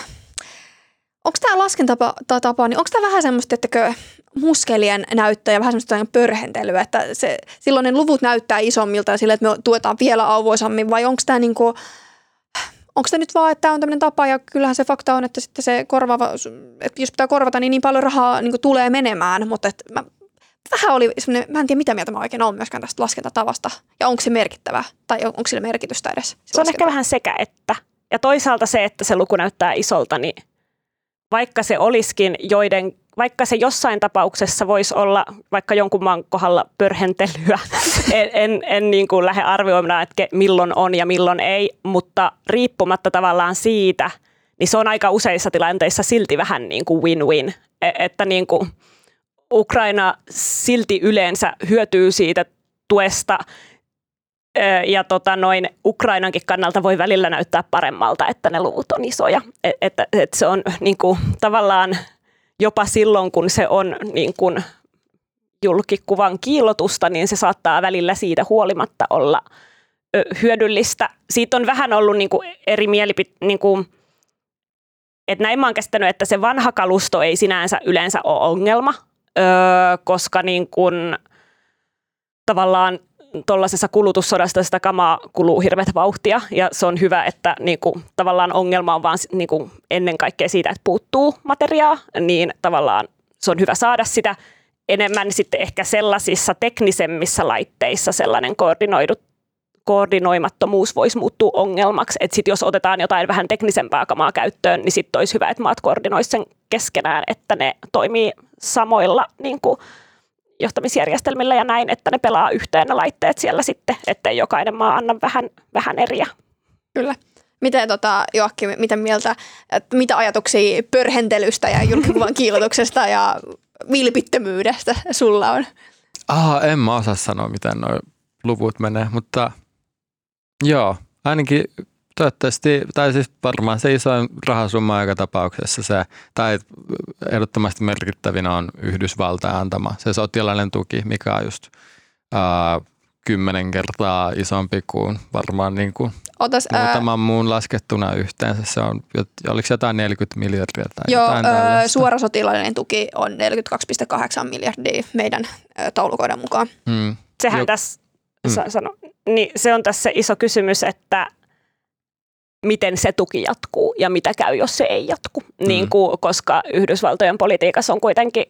onko tämä laskentatapa, tapa, niin onko tämä vähän semmoista, että muskelien näyttää ja vähän semmoista pörhentelyä, että se, silloin ne luvut näyttää isommilta ja sille, että me tuetaan vielä auvoisammin, vai onko tämä niinku, onko se nyt vaan, että tämä on tämmöinen tapa ja kyllähän se fakta on, että sitten se korvaava, että jos pitää korvata, niin niin paljon rahaa niin tulee menemään, mutta että mä, vähän oli semmoinen, mä en tiedä mitä mieltä mä oikein olen myöskään tästä laskentatavasta ja onko se merkittävä tai onko sillä merkitystä edes. Se on ehkä vähän sekä että. Ja toisaalta se, että se luku näyttää isolta, niin vaikka se olisikin joiden, vaikka se jossain tapauksessa voisi olla vaikka jonkun maan kohdalla pörhentelyä, [LAUGHS] en, en, en niin kuin lähde arvioimaan, että milloin on ja milloin ei, mutta riippumatta tavallaan siitä, niin se on aika useissa tilanteissa silti vähän niin kuin win-win, e, että niin kuin Ukraina silti yleensä hyötyy siitä tuesta ja tota noin, Ukrainankin kannalta voi välillä näyttää paremmalta, että ne luvut on isoja. Että et, et se on niin kuin, tavallaan jopa silloin, kun se on niin kuin, julkikuvan kiilotusta, niin se saattaa välillä siitä huolimatta olla hyödyllistä. Siitä on vähän ollut niin kuin, eri mielipiteitä, niin kuin, että näin mä oon käsittänyt, että se vanha kalusto ei sinänsä yleensä ole ongelma, koska niin kuin, tavallaan tuollaisessa kulutussodassa sitä kamaa kuluu hirveät vauhtia ja se on hyvä, että niinku, tavallaan ongelma on vaan niinku, ennen kaikkea siitä, että puuttuu materiaa, niin tavallaan se on hyvä saada sitä enemmän sitten ehkä sellaisissa teknisemmissä laitteissa sellainen koordinoidut koordinoimattomuus voisi muuttua ongelmaksi. Että sit jos otetaan jotain vähän teknisempää kamaa käyttöön, niin sitten olisi hyvä, että maat koordinoisivat sen keskenään, että ne toimii samoilla niin kuin, johtamisjärjestelmillä ja näin, että ne pelaa yhteen ne laitteet siellä sitten, ettei jokainen maa anna vähän, vähän eriä. Kyllä. Miten tota, Joakki, mitä mieltä, että mitä ajatuksia pörhentelystä ja julkikuvan [LAUGHS] kiilotuksesta ja vilpittömyydestä sulla on? Ah, en mä osaa sanoa, miten nuo luvut menee, mutta joo, ainakin toivottavasti, tai siis varmaan se isoin rahasumma joka tapauksessa se, tai ehdottomasti merkittävin on Yhdysvaltain antama se sotilainen tuki, mikä on just ää, kymmenen kertaa isompi kuin varmaan niin kuin Otas, muutaman ää... muun laskettuna yhteensä. Se on, oliko jotain 40 miljardia tai Joo, jotain ää, suora sotilainen tuki on 42,8 miljardia meidän ää, taulukoiden mukaan. Hmm. Sehän jo, tässä, hmm. sano, niin se on tässä se iso kysymys, että miten se tuki jatkuu ja mitä käy, jos se ei jatku. Mm. Niin kuin, koska Yhdysvaltojen politiikassa on kuitenkin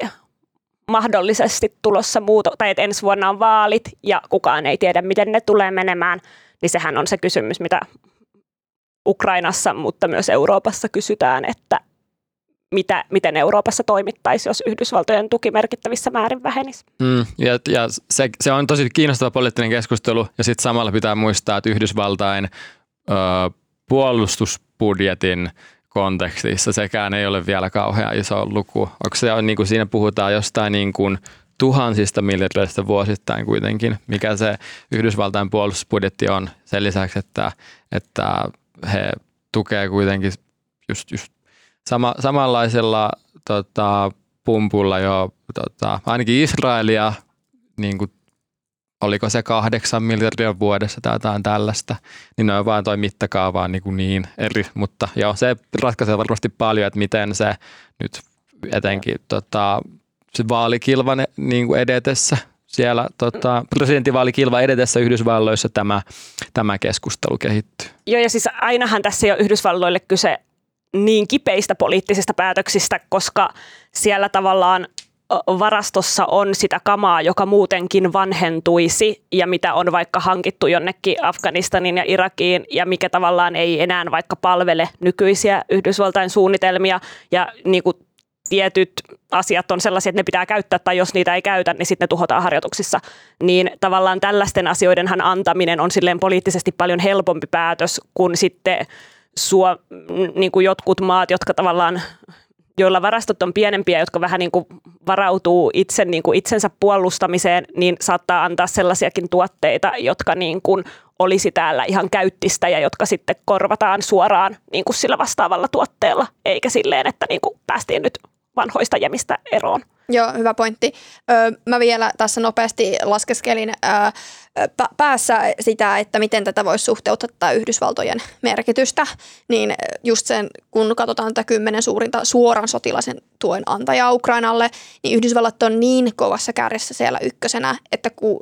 mahdollisesti tulossa muuto, tai että ensi vuonna on vaalit ja kukaan ei tiedä, miten ne tulee menemään, niin sehän on se kysymys, mitä Ukrainassa, mutta myös Euroopassa kysytään, että mitä, miten Euroopassa toimittaisi, jos Yhdysvaltojen tuki merkittävissä määrin vähenisi. Mm, ja ja se, se on tosi kiinnostava poliittinen keskustelu, ja sitten samalla pitää muistaa, että Yhdysvaltain ö, puolustusbudjetin kontekstissa sekään ei ole vielä kauhean iso luku. Onko se, niin kuin siinä puhutaan jostain niin kuin tuhansista miljardeista vuosittain kuitenkin, mikä se Yhdysvaltain puolustusbudjetti on sen lisäksi, että, että he tukee kuitenkin just, just sama, samanlaisella tota, pumpulla jo tota, ainakin Israelia niin kuin oliko se kahdeksan miljardia vuodessa tai jotain tällaista, niin ne on vaan toi mittakaava niin, kuin niin eri, mutta joo, se ratkaisee varmasti paljon, että miten se nyt etenkin tota, se vaalikilva niin kuin edetessä siellä tota, presidentinvaalikilva edetessä Yhdysvalloissa tämä, tämä keskustelu kehittyy. Joo, ja siis ainahan tässä ei ole Yhdysvalloille kyse niin kipeistä poliittisista päätöksistä, koska siellä tavallaan varastossa on sitä kamaa, joka muutenkin vanhentuisi ja mitä on vaikka hankittu jonnekin Afganistanin ja Irakiin ja mikä tavallaan ei enää vaikka palvele nykyisiä Yhdysvaltain suunnitelmia ja niin kuin tietyt asiat on sellaisia, että ne pitää käyttää tai jos niitä ei käytä, niin sitten ne tuhotaan harjoituksissa. Niin tavallaan tällaisten asioidenhan antaminen on silleen poliittisesti paljon helpompi päätös kuin sitten suo, niin kuin jotkut maat, jotka tavallaan joilla varastot on pienempiä, jotka vähän niin kuin varautuu itse, niin kuin itsensä puolustamiseen, niin saattaa antaa sellaisiakin tuotteita, jotka niin kuin olisi täällä ihan käyttistä ja jotka sitten korvataan suoraan niin kuin sillä vastaavalla tuotteella, eikä silleen, että niin kuin päästiin nyt vanhoista jämistä eroon. Joo, hyvä pointti. Öö, mä vielä tässä nopeasti laskeskelin öö, päässä sitä, että miten tätä voisi suhteuttaa Yhdysvaltojen merkitystä. Niin just sen, kun katsotaan tätä kymmenen suurinta suoran sotilaisen tuen antajaa Ukrainalle, niin Yhdysvallat on niin kovassa kärjessä siellä ykkösenä, että kun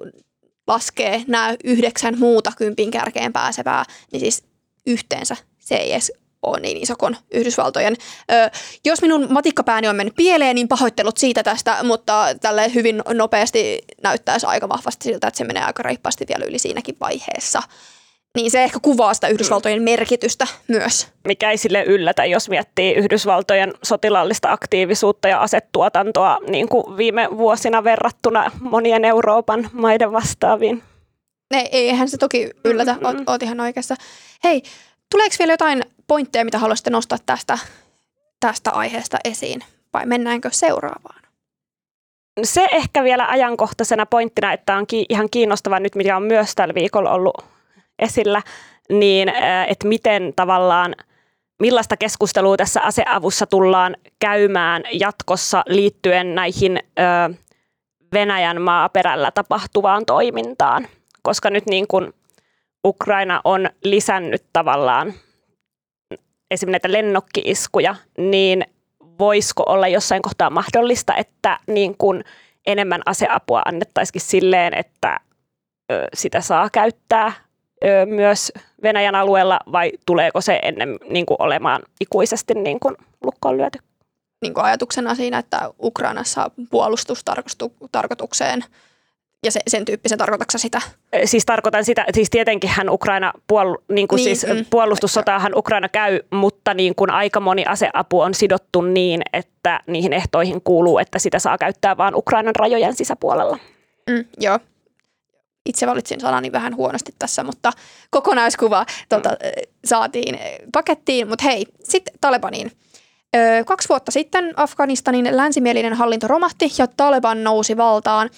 laskee nämä yhdeksän muuta kympin kärkeen pääsevää, niin siis yhteensä se ei edes ole niin iso kuin Yhdysvaltojen. Ö, jos minun matikkapääni on mennyt pieleen, niin pahoittelut siitä tästä, mutta tälle hyvin nopeasti näyttäisi aika vahvasti siltä, että se menee aika reippaasti vielä yli siinäkin vaiheessa. Niin se ehkä kuvaa sitä Yhdysvaltojen merkitystä myös. Mikä ei sille yllätä, jos miettii Yhdysvaltojen sotilaallista aktiivisuutta ja asettuotantoa niin kuin viime vuosina verrattuna monien Euroopan maiden vastaaviin. Ei, eihän se toki yllätä, mm-hmm. oot, oot ihan oikeassa. Hei, tuleeko vielä jotain pointteja, mitä haluaisitte nostaa tästä, tästä aiheesta esiin vai mennäänkö seuraavaan? Se ehkä vielä ajankohtaisena pointtina, että on ihan kiinnostava nyt, mikä on myös tällä viikolla ollut esillä, niin että miten tavallaan millaista keskustelua tässä aseavussa tullaan käymään jatkossa liittyen näihin Venäjän maaperällä tapahtuvaan toimintaan. Koska nyt niin kuin Ukraina on lisännyt tavallaan esimerkiksi näitä lennokkiiskuja, niin voisiko olla jossain kohtaa mahdollista, että niin kuin enemmän aseapua annettaisikin silleen, että sitä saa käyttää myös Venäjän alueella vai tuleeko se ennen niin kuin olemaan ikuisesti niin kuin lukkoon lyöty? Niin kuin ajatuksena siinä, että Ukrainassa puolustustarkoitukseen ja se, sen tyyppisen, tarkoitatko sitä? Siis tarkoitan sitä, siis tietenkin hän Ukraina, puol, niin kuin niin, siis mm, puolustussotaahan Ukraina käy, mutta niin kuin aika moni aseapu on sidottu niin, että niihin ehtoihin kuuluu, että sitä saa käyttää vain Ukrainan rajojen sisäpuolella. Mm, joo. Itse valitsin sanani vähän huonosti tässä, mutta kokonaiskuva tuota, mm. saatiin pakettiin. Mutta hei, sitten Talebaniin. Öö, kaksi vuotta sitten Afganistanin länsimielinen hallinto romahti ja Taleban nousi valtaan.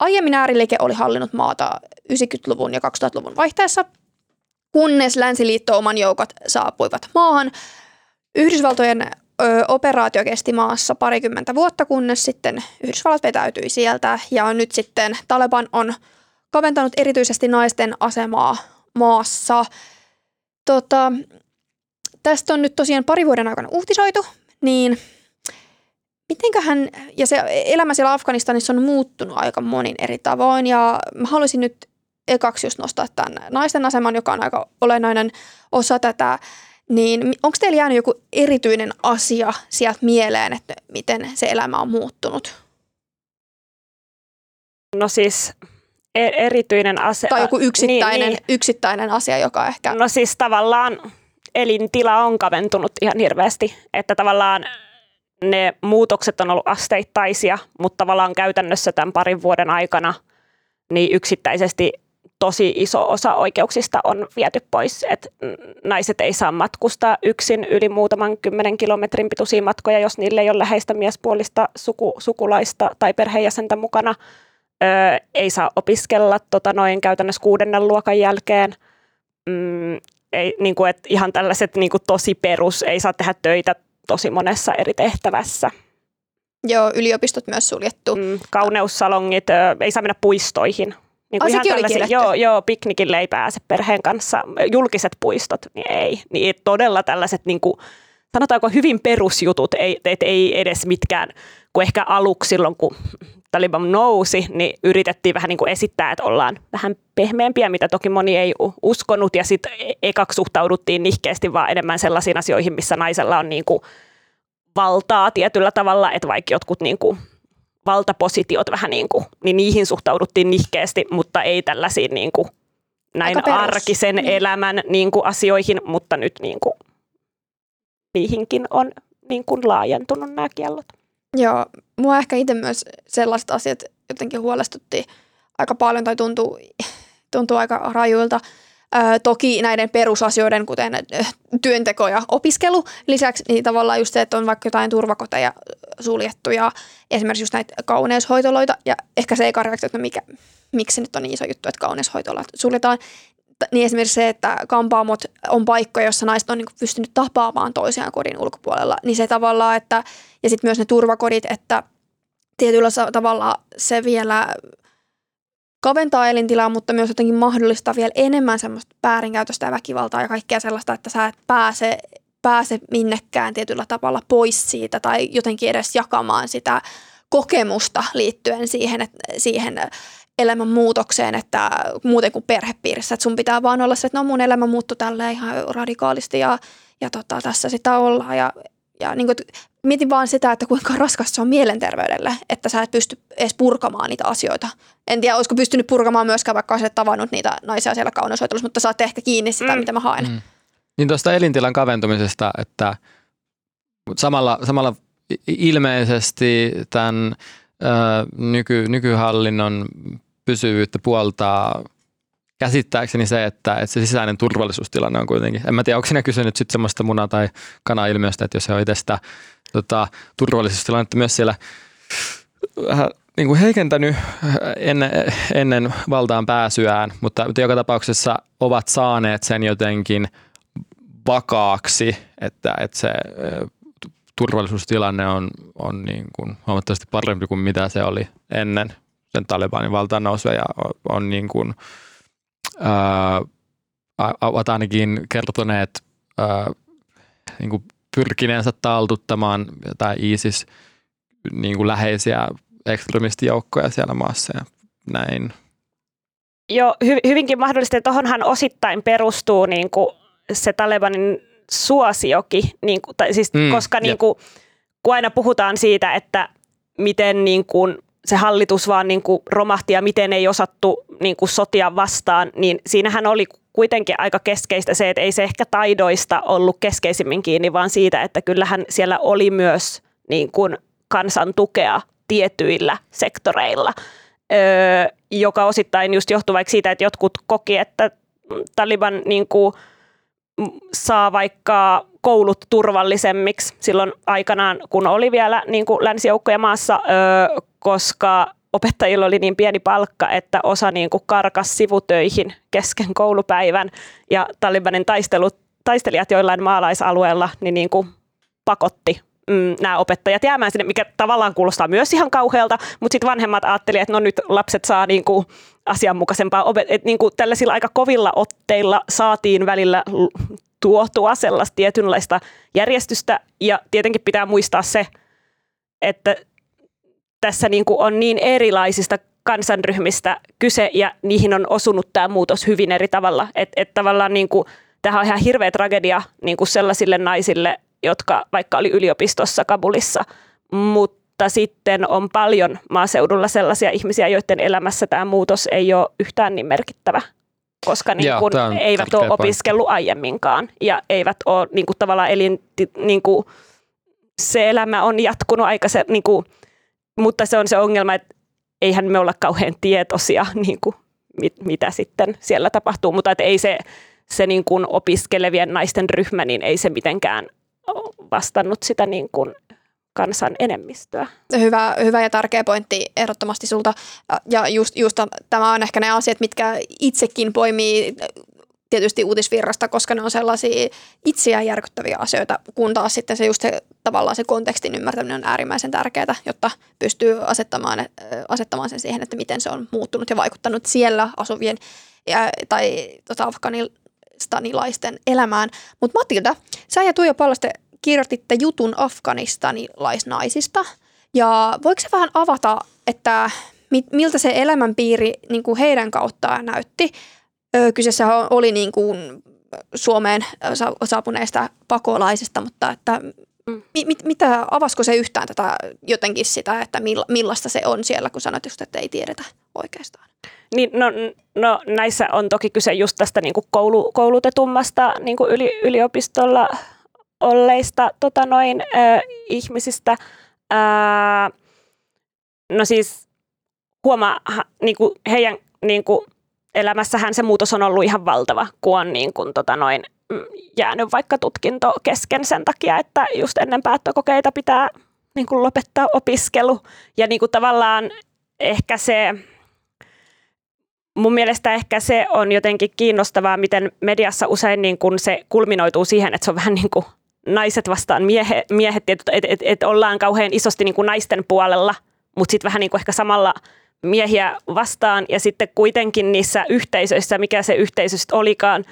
Aiemmin ääriliike oli hallinnut maata 90-luvun ja 2000-luvun vaihteessa, kunnes länsiliitto-oman joukot saapuivat maahan. Yhdysvaltojen ö, operaatio kesti maassa parikymmentä vuotta, kunnes sitten Yhdysvallat vetäytyi sieltä ja nyt sitten Taleban on kaventanut erityisesti naisten asemaa maassa. Tota, tästä on nyt tosiaan pari vuoden aikana uutisoitu, niin mitenköhän, ja se elämä siellä Afganistanissa on muuttunut aika monin eri tavoin, ja mä haluaisin nyt ekaksi just nostaa tämän naisten aseman, joka on aika olennainen osa tätä, niin onko teillä jäänyt joku erityinen asia sieltä mieleen, että miten se elämä on muuttunut? No siis e- erityinen asia. Tai joku yksittäinen, niin, niin. yksittäinen asia, joka ehkä... No siis tavallaan elintila on kaventunut ihan hirveästi, että tavallaan ne muutokset on ollut asteittaisia, mutta tavallaan käytännössä tämän parin vuoden aikana niin yksittäisesti tosi iso osa oikeuksista on viety pois, että naiset ei saa matkustaa yksin yli muutaman kymmenen kilometrin pituisia matkoja, jos niille ei ole läheistä miespuolista suku, sukulaista tai perheenjäsentä mukana. Öö, ei saa opiskella tota, noin käytännössä kuudennen luokan jälkeen. Mm, ei, niin kuin, että ihan tällaiset niin kuin tosi perus, ei saa tehdä töitä tosi monessa eri tehtävässä. Joo, yliopistot myös suljettu. Mm, kauneussalongit, ei saa mennä puistoihin. Niin kuin ihan tällaisia, joo, joo, piknikille ei pääse perheen kanssa. Julkiset puistot, niin ei. Niin todella tällaiset, niin kuin, sanotaanko hyvin perusjutut, ei, et ei edes mitkään, kun ehkä aluksi silloin, kun Taliban nousi, niin yritettiin vähän niin kuin esittää, että ollaan vähän pehmeämpiä, mitä toki moni ei uskonut, ja sitten ekaksi suhtauduttiin nihkeästi vaan enemmän sellaisiin asioihin, missä naisella on niin kuin valtaa tietyllä tavalla, että vaikka jotkut niin kuin valtapositiot vähän niin kuin, niin niihin suhtauduttiin nihkeästi, mutta ei tällaisiin niin kuin näin arkisen niin. elämän niin kuin asioihin, mutta nyt niin kuin niihinkin on niin kuin laajentunut nämä kiellot. Joo, mua ehkä itse myös sellaiset asiat jotenkin huolestutti aika paljon tai tuntuu, [LAUGHS] tuntuu aika rajuilta. Ö, toki näiden perusasioiden, kuten työnteko ja opiskelu, lisäksi niin tavallaan just se, että on vaikka jotain turvakoteja suljettu ja esimerkiksi just näitä kauneushoitoloita ja ehkä se eka reaktio, että no mikä, miksi se nyt on niin iso juttu, että kauneushoitolat suljetaan, niin esimerkiksi se, että kampaamot on paikkoja, jossa naiset on niin pystynyt tapaamaan toisiaan kodin ulkopuolella, niin se tavallaan, että ja sitten myös ne turvakodit, että tietyllä tavalla se vielä kaventaa elintilaa, mutta myös jotenkin mahdollistaa vielä enemmän semmoista väärinkäytöstä ja väkivaltaa ja kaikkea sellaista, että sä et pääse, pääse minnekään tietyllä tavalla pois siitä tai jotenkin edes jakamaan sitä kokemusta liittyen siihen, että, siihen elämän muutokseen, että muuten kuin perhepiirissä, että sun pitää vaan olla se, että no mun elämä muuttui tälle ihan radikaalisti ja, ja tota, tässä sitä ollaan ja, ja niin kuin, mietin vaan sitä, että kuinka raskasta se on mielenterveydelle, että sä et pysty edes purkamaan niitä asioita. En tiedä, olisiko pystynyt purkamaan myöskään, vaikka olisit tavannut niitä naisia siellä kaunosoitelussa, mutta saatte ehkä kiinni sitä, mm. mitä mä haen. Mm. Niin tuosta elintilan kaventumisesta, että samalla, samalla ilmeisesti tämän ö, nyky, nykyhallinnon pysyvyyttä puoltaa käsittääkseni se, että, että se sisäinen turvallisuustilanne on kuitenkin, en mä tiedä, onko sinä kysynyt sitten semmoista muna- tai kana-ilmiöstä, että jos he on itse sitä tota, turvallisuustilannetta myös siellä vähän niin kuin heikentänyt ennen, ennen valtaan pääsyään, mutta joka tapauksessa ovat saaneet sen jotenkin vakaaksi, että, että se turvallisuustilanne on, on niin kuin huomattavasti parempi kuin mitä se oli ennen sen Talibanin valtaan nousua ja on, on niin kuin, ää, ovat ainakin kertoneet ää, niin kuin pyrkineensä taltuttamaan jotain ISIS niin kuin läheisiä ekstremistijoukkoja siellä maassa ja näin. Joo, hy- hyvinkin mahdollisesti, että tuohonhan osittain perustuu niin kuin se Talebanin suosioki, niin kuin, tai siis, mm, koska niin kuin, kun aina puhutaan siitä, että miten niin kuin, se hallitus vaan niin kuin romahti ja miten ei osattu niin kuin sotia vastaan, niin siinähän oli kuitenkin aika keskeistä se, että ei se ehkä taidoista ollut keskeisimmin kiinni, vaan siitä, että kyllähän siellä oli myös niin kuin kansan tukea tietyillä sektoreilla, öö, joka osittain just johtuu vaikka siitä, että jotkut koki, että Taliban niin kuin saa vaikka koulut turvallisemmiksi silloin aikanaan, kun oli vielä niin kuin länsijoukkoja maassa, koska opettajilla oli niin pieni palkka, että osa niin kuin karkas sivutöihin kesken koulupäivän. Ja Talibanin taistelut, taistelijat joillain maalaisalueella niin, niin kuin pakotti mm, nämä opettajat jäämään sinne, mikä tavallaan kuulostaa myös ihan kauhealta, mutta sitten vanhemmat ajattelivat, että no nyt lapset saa niin kuin asianmukaisempaa että niin kuin tällaisilla aika kovilla otteilla saatiin välillä tuotua sellaista tietynlaista järjestystä ja tietenkin pitää muistaa se, että tässä niin kuin on niin erilaisista kansanryhmistä kyse ja niihin on osunut tämä muutos hyvin eri tavalla. Että et tavallaan niin kuin, tämähän on ihan hirveä tragedia niin kuin sellaisille naisille, jotka vaikka oli yliopistossa Kabulissa, mutta sitten on paljon maaseudulla sellaisia ihmisiä, joiden elämässä tämä muutos ei ole yhtään niin merkittävä koska niin kun Joo, eivät ole opiskellut aiemminkaan ja eivät ole niin kuin, tavallaan elin, niin kuin, se elämä on jatkunut aika se, niin kuin, mutta se on se ongelma, että eihän me olla kauhean tietoisia, [LAUGHS] niin kuin, mit, mitä sitten siellä tapahtuu, mutta että ei se, se niin kuin opiskelevien naisten ryhmä, niin ei se mitenkään vastannut sitä niin kuin kansan enemmistöä. Hyvä, hyvä ja tärkeä pointti ehdottomasti sulta. Ja just, just tämä on ehkä ne asiat, mitkä itsekin poimii tietysti uutisvirrasta, koska ne on sellaisia itseään järkyttäviä asioita, kun taas sitten se just se, tavallaan se kontekstin ymmärtäminen on äärimmäisen tärkeää, jotta pystyy asettamaan, asettamaan sen siihen, että miten se on muuttunut ja vaikuttanut siellä asuvien ja, tai tota, afganistanilaisten elämään. Mutta Matilda, sä ja Tuija Pallaste kirjoititte jutun afganistanilaisnaisista ja voiko se vähän avata, että miltä se elämänpiiri niin kuin heidän kauttaan näytti? Kyseessä oli niin kuin Suomeen saapuneista pakolaisista, mutta että mm. mit, mitä, avasko se yhtään tätä jotenkin sitä, että millaista se on siellä, kun sanoit just, että ei tiedetä oikeastaan? Niin, no, no, näissä on toki kyse just tästä niin kuin koulu, koulutetummasta niin kuin yli, yliopistolla olleista tota noin, ö, ihmisistä. Ö, no siis huomaa niin kuin heidän niin kuin, elämässähän se muutos on ollut ihan valtava, kun on niin kuin, tota noin, mm, jäänyt vaikka tutkinto kesken sen takia, että just ennen päättökokeita pitää niin kuin lopettaa opiskelu. Ja niin kuin tavallaan ehkä se, mun mielestä ehkä se on jotenkin kiinnostavaa, miten mediassa usein niin kuin se kulminoituu siihen, että se on vähän niin kuin naiset vastaan miehe, miehet, että et, et, et ollaan kauhean isosti niin kuin naisten puolella, mutta sitten vähän niin kuin ehkä samalla miehiä vastaan. Ja sitten kuitenkin niissä yhteisöissä, mikä se yhteisö sitten olikaan,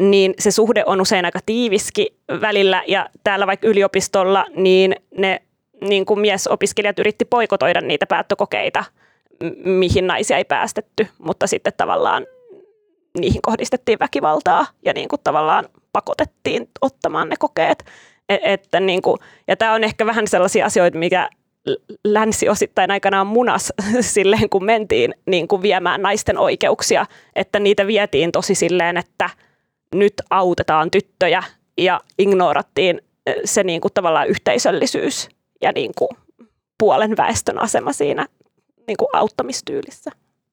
niin se suhde on usein aika tiiviski välillä. Ja täällä vaikka yliopistolla, niin ne niin kuin miesopiskelijat yritti poikotoida niitä päättökokeita, mihin naisia ei päästetty, mutta sitten tavallaan niihin kohdistettiin väkivaltaa ja niin kuin tavallaan pakotettiin ottamaan ne kokeet. E-, että niin kuin, ja tämä on ehkä vähän sellaisia asioita, mikä länsi osittain aikanaan munas [LAUGHS] silleen, kun mentiin niin kuin viemään naisten oikeuksia, että niitä vietiin tosi silleen, että nyt autetaan tyttöjä ja ignorattiin se niin kuin tavallaan yhteisöllisyys ja niin kuin puolen väestön asema siinä niin kuin auttamistyylissä.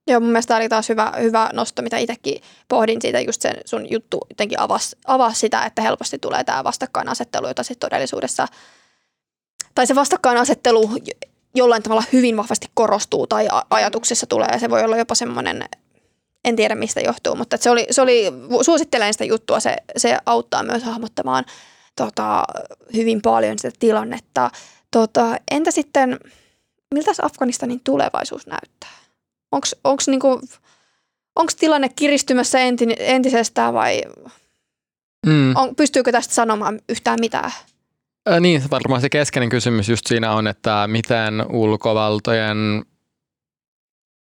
Joo, mun mielestä oli taas hyvä, hyvä nosto, mitä itsekin pohdin siitä, just sen sun juttu jotenkin avasi, avasi sitä, että helposti tulee tämä vastakkainasettelu, jota sitten todellisuudessa, tai se vastakkainasettelu jollain tavalla hyvin vahvasti korostuu tai ajatuksessa tulee, ja se voi olla jopa semmoinen, en tiedä mistä johtuu, mutta se oli, se oli suosittelen sitä juttua, se, se auttaa myös hahmottamaan tota, hyvin paljon sitä tilannetta. Tota, entä sitten, miltä Afganistanin tulevaisuus näyttää? Onko niinku, tilanne kiristymässä enti, entisestään vai mm. on, pystyykö tästä sanomaan yhtään mitään? Äh, niin, varmaan se keskeinen kysymys just siinä on, että miten ulkovaltojen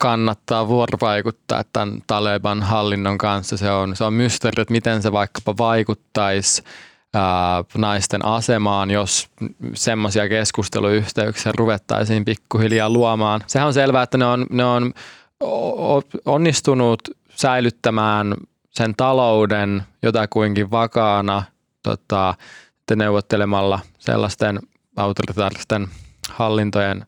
kannattaa vuorovaikuttaa tämän Taleban hallinnon kanssa. Se on, se on mysteeri, että miten se vaikkapa vaikuttaisi naisten asemaan, jos semmoisia keskusteluyhteyksiä ruvettaisiin pikkuhiljaa luomaan. Sehän on selvää, että ne on, ne on onnistunut säilyttämään sen talouden jotakuinkin vakaana tota, neuvottelemalla sellaisten autoritaaristen hallintojen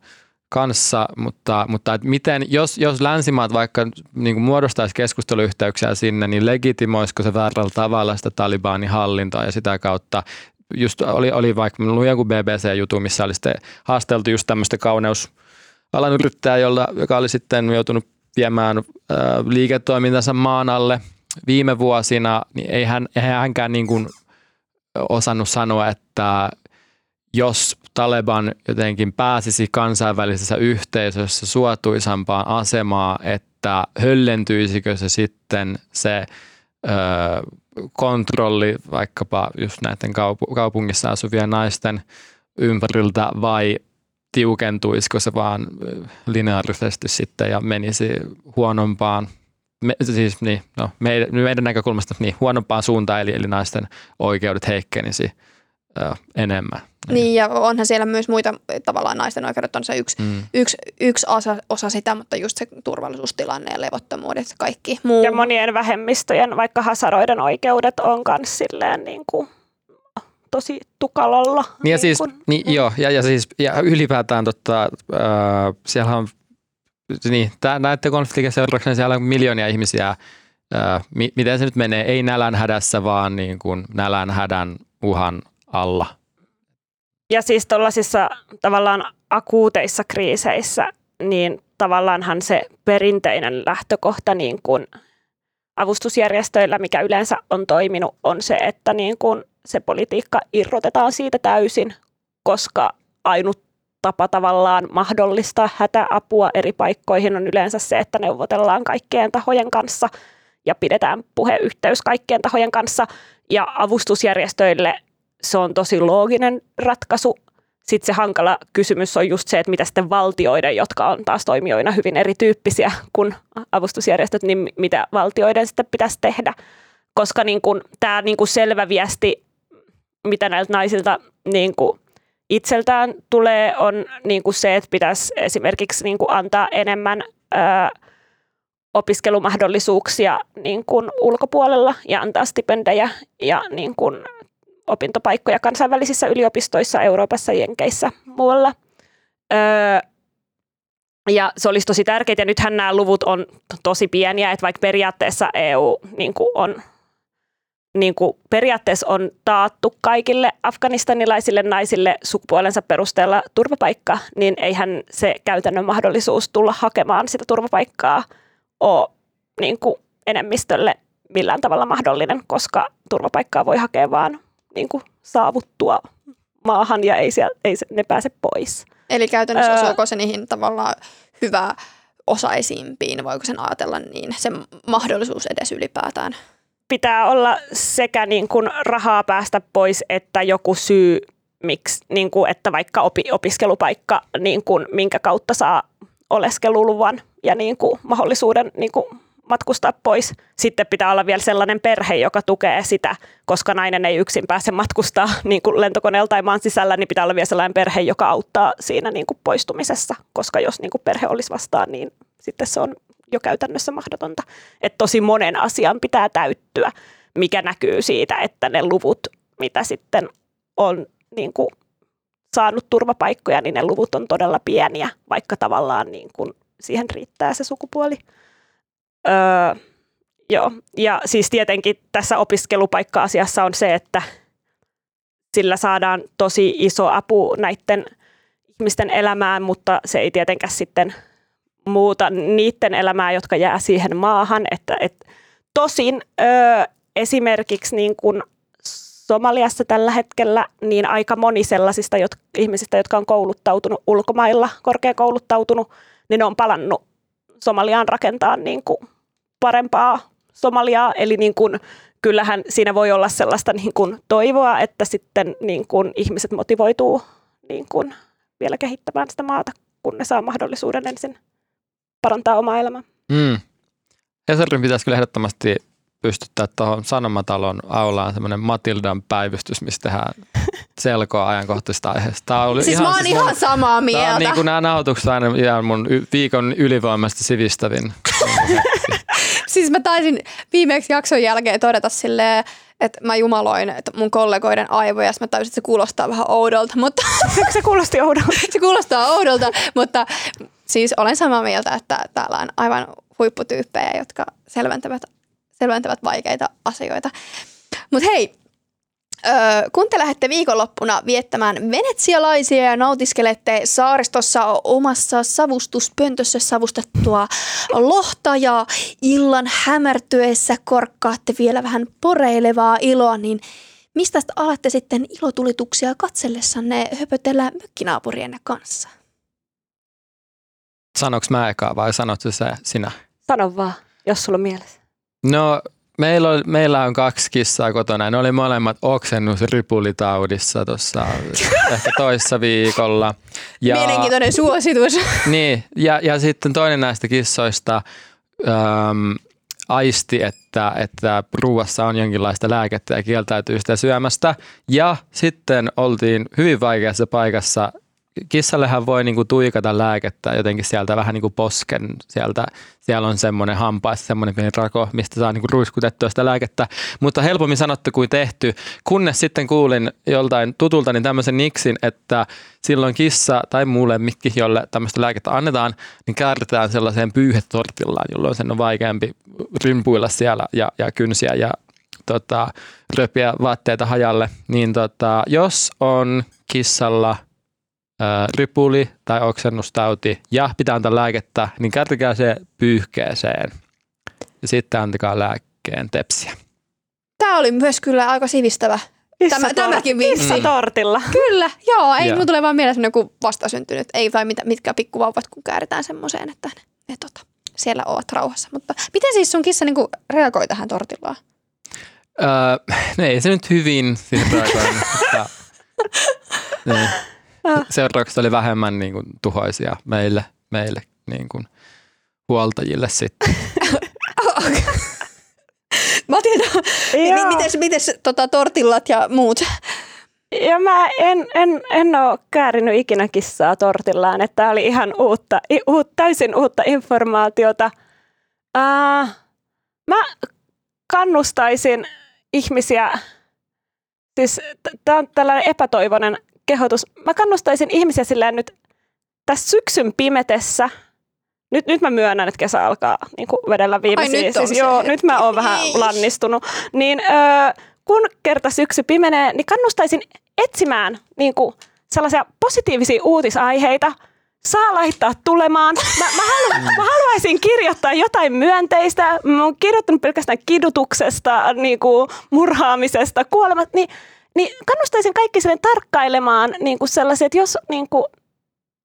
kanssa, mutta, mutta et miten, jos, jos länsimaat vaikka niin muodostaisi keskusteluyhteyksiä sinne, niin legitimoisiko se väärällä tavalla sitä Talibanin hallintoa ja sitä kautta? Just oli, oli vaikka, luin joku BBC-jutu, missä oli sitten haasteltu just tämmöistä kauneusalan yrittäjää, jolla, joka oli sitten joutunut viemään äh, liiketoimintansa maan alle viime vuosina, niin ei, hän, ei hänkään niin kuin osannut sanoa, että jos Taleban jotenkin pääsisi kansainvälisessä yhteisössä suotuisampaan asemaan, että höllentyisikö se sitten se ö, kontrolli vaikkapa just näiden kaup- kaupungissa asuvien naisten ympäriltä vai tiukentuisiko se vaan lineaarisesti sitten ja menisi huonompaan me, siis niin, no, meidän, meidän näkökulmasta niin, huonompaan suuntaan, eli, eli naisten oikeudet heikkenisi ö, enemmän. Niin, ja onhan siellä myös muita tavallaan naisten oikeudet on se yksi, mm. yksi, yksi osa, osa sitä, mutta just se turvallisuustilanne ja levottomuudet kaikki muu. Ja monien vähemmistöjen, vaikka hasaroiden oikeudet on myös silleen niin kuin tosi tukalalla. Niin, niin ja siis, kun, niin, mm. joo, ja, ja, siis, ja ylipäätään totta, äh, siellä on, niin, näiden konfliktien seurauksena siellä on miljoonia ihmisiä, äh, mi, miten se nyt menee, ei nälän hädässä, vaan niin kuin nälän hädän uhan alla. Ja siis tuollaisissa tavallaan akuuteissa kriiseissä, niin tavallaanhan se perinteinen lähtökohta niin kuin avustusjärjestöillä, mikä yleensä on toiminut, on se, että niin kuin se politiikka irrotetaan siitä täysin, koska ainut tapa tavallaan mahdollistaa hätäapua eri paikkoihin on yleensä se, että neuvotellaan kaikkien tahojen kanssa ja pidetään puheyhteys kaikkien tahojen kanssa. Ja avustusjärjestöille se on tosi looginen ratkaisu. Sitten se hankala kysymys on just se, että mitä sitten valtioiden, jotka on taas toimijoina hyvin erityyppisiä kuin avustusjärjestöt, niin mitä valtioiden sitten pitäisi tehdä. Koska niin kuin, tämä niin kuin selvä viesti, mitä näiltä naisilta niin kuin itseltään tulee, on niin kuin se, että pitäisi esimerkiksi niin kuin antaa enemmän ää, opiskelumahdollisuuksia niin kuin ulkopuolella ja antaa stipendejä ja niin kuin opintopaikkoja kansainvälisissä yliopistoissa Euroopassa, Jenkeissä, muualla. Öö, Ja se olisi tosi tärkeää, ja nythän nämä luvut on tosi pieniä, että vaikka periaatteessa EU niin kuin on niin kuin periaatteessa on taattu kaikille afganistanilaisille naisille sukupuolensa perusteella turvapaikka, niin eihän se käytännön mahdollisuus tulla hakemaan sitä turvapaikkaa ole niin kuin enemmistölle millään tavalla mahdollinen, koska turvapaikkaa voi hakea vaan niin kuin saavuttua maahan ja ei, siellä, ei ne pääse pois. Eli käytännössä öö, osuuko se niihin tavallaan hyvä osaisimpiin, voiko sen ajatella niin, se mahdollisuus edes ylipäätään? Pitää olla sekä niin kuin rahaa päästä pois, että joku syy, miksi, niin kuin, että vaikka opi, opiskelupaikka, niin kuin, minkä kautta saa oleskeluluvan ja niin kuin, mahdollisuuden niin kuin, matkustaa pois. Sitten pitää olla vielä sellainen perhe, joka tukee sitä, koska nainen ei yksin pääse matkustaa [LAUGHS] niin kuin lentokoneella tai maan sisällä, niin pitää olla vielä sellainen perhe, joka auttaa siinä niin kuin poistumisessa, koska jos niin kuin perhe olisi vastaan, niin sitten se on jo käytännössä mahdotonta. Että tosi monen asian pitää täyttyä, mikä näkyy siitä, että ne luvut, mitä sitten on niin kuin saanut turvapaikkoja, niin ne luvut on todella pieniä, vaikka tavallaan niin kuin siihen riittää se sukupuoli. Öö, joo, ja siis tietenkin tässä opiskelupaikka-asiassa on se, että sillä saadaan tosi iso apu näiden ihmisten elämään, mutta se ei tietenkään sitten muuta niiden elämää, jotka jää siihen maahan. Että, et, tosin öö, esimerkiksi niin kun Somaliassa tällä hetkellä niin aika moni sellaisista jot, ihmisistä, jotka on kouluttautunut ulkomailla, korkeakouluttautunut, niin ne on palannut Somaliaan rakentaa niin kuin parempaa Somaliaa, eli niin kuin, kyllähän siinä voi olla sellaista niin kuin toivoa, että sitten niin kuin ihmiset motivoituu niin kuin vielä kehittämään sitä maata, kun ne saa mahdollisuuden ensin parantaa omaa elämää. Mm. Hesarin pitäisi kyllä ehdottomasti pystyttää tuohon Sanomatalon aulaan semmoinen Matildan päivystys, missä tehdään [LAUGHS] selkoa ajankohtaisesta aiheesta. Tämä oli siis ihan, mä oon siis ihan mun, samaa mieltä. Tämä on niin kuin nämä nauhoitukset aina ihan mun viikon ylivoimasti sivistävin. [LAUGHS] siis mä taisin viimeksi jakson jälkeen todeta silleen, että mä jumaloin että mun kollegoiden aivoja, mä tajusin, että se kuulostaa vähän oudolta, mutta... [LAUGHS] se kuulosti oudolta. [LAUGHS] se kuulostaa oudolta, mutta siis olen samaa mieltä, että täällä on aivan huipputyyppejä, jotka selventävät, selventävät vaikeita asioita. Mutta hei, kun te lähdette viikonloppuna viettämään venetsialaisia ja nautiskelette saaristossa omassa savustuspöntössä savustettua lohta ja illan hämärtyessä korkkaatte vielä vähän poreilevaa iloa, niin mistä alatte sitten ilotulituksia katsellessanne höpötellä mökkinaapurienne kanssa? Sanoks mä ekaa vai sanotko se sinä? Sano vaan, jos sulla on mielessä. No Meillä on, meillä on kaksi kissaa kotona. Ne oli molemmat oksennusripulitaudissa tuossa ehkä toissa viikolla. Ja, Mielenkiintoinen suositus. Niin, ja, ja sitten toinen näistä kissoista äm, aisti, että, että ruuassa on jonkinlaista lääkettä ja kieltäytyy sitä syömästä. Ja sitten oltiin hyvin vaikeassa paikassa kissallehan voi niinku tuikata lääkettä jotenkin sieltä vähän niinku posken, sieltä, siellä on semmoinen hampaissa semmoinen pieni rako, mistä saa niinku ruiskutettua sitä lääkettä, mutta helpommin sanottu kuin tehty, kunnes sitten kuulin joltain tutulta niin tämmöisen niksin, että silloin kissa tai muu lemmikki, jolle tämmöistä lääkettä annetaan, niin kääritään sellaiseen pyyhetortillaan, jolloin sen on vaikeampi rimpuilla siellä ja, ja kynsiä ja tota, röpiä vaatteita hajalle, niin tota, jos on kissalla – ripuli tai oksennustauti ja pitää antaa lääkettä, niin kärtikää se pyyhkeeseen ja sitten antakaa lääkkeen tepsiä. Tämä oli myös kyllä aika sivistävä Tämä, tämäkin vinkki. tortilla. [LAUGHS] Kyllä, joo. Ei joo. tulee vaan mieleen semmoinen kuin vastasyntynyt. Ei vai mit, mitkä pikkuvauvat, kun kääritään semmoiseen, että ne, ne tota, siellä ovat rauhassa. Mutta miten siis sun kissa niin reagoi tähän tortillaan? Öö, ne ei se nyt hyvin siihen reagoi, mutta... [LAUGHS] niin. Seuraukset oli vähemmän niin kuin, tuhoisia meille, meille niin kuin, huoltajille sitten. [LAUGHS] Matilda, mites, mites tota, tortillat ja muut? Ja mä en, en, en ole käärinyt ikinä kissaa tortillaan, että tämä oli ihan uutta, uut, täysin uutta informaatiota. Uh, mä kannustaisin ihmisiä, siis tämä on tällainen epätoivoinen kehotus. Mä kannustaisin ihmisiä silleen nyt tässä syksyn pimetessä nyt, nyt mä myönnän, että kesä alkaa niin kuin vedellä viimeisiä. Ai, nyt siis, se joo, nyt mä oon vähän lannistunut. Niin ö, kun kerta syksy pimenee, niin kannustaisin etsimään niin kuin sellaisia positiivisia uutisaiheita. Saa laittaa tulemaan. Mä, mä, halu, mä haluaisin kirjoittaa jotain myönteistä. Mä oon kirjoittanut pelkästään kidutuksesta, niin kuin murhaamisesta, kuolemat. Niin, niin kannustaisin kaikki sen tarkkailemaan niin kuin sellaisia, että jos niin kuin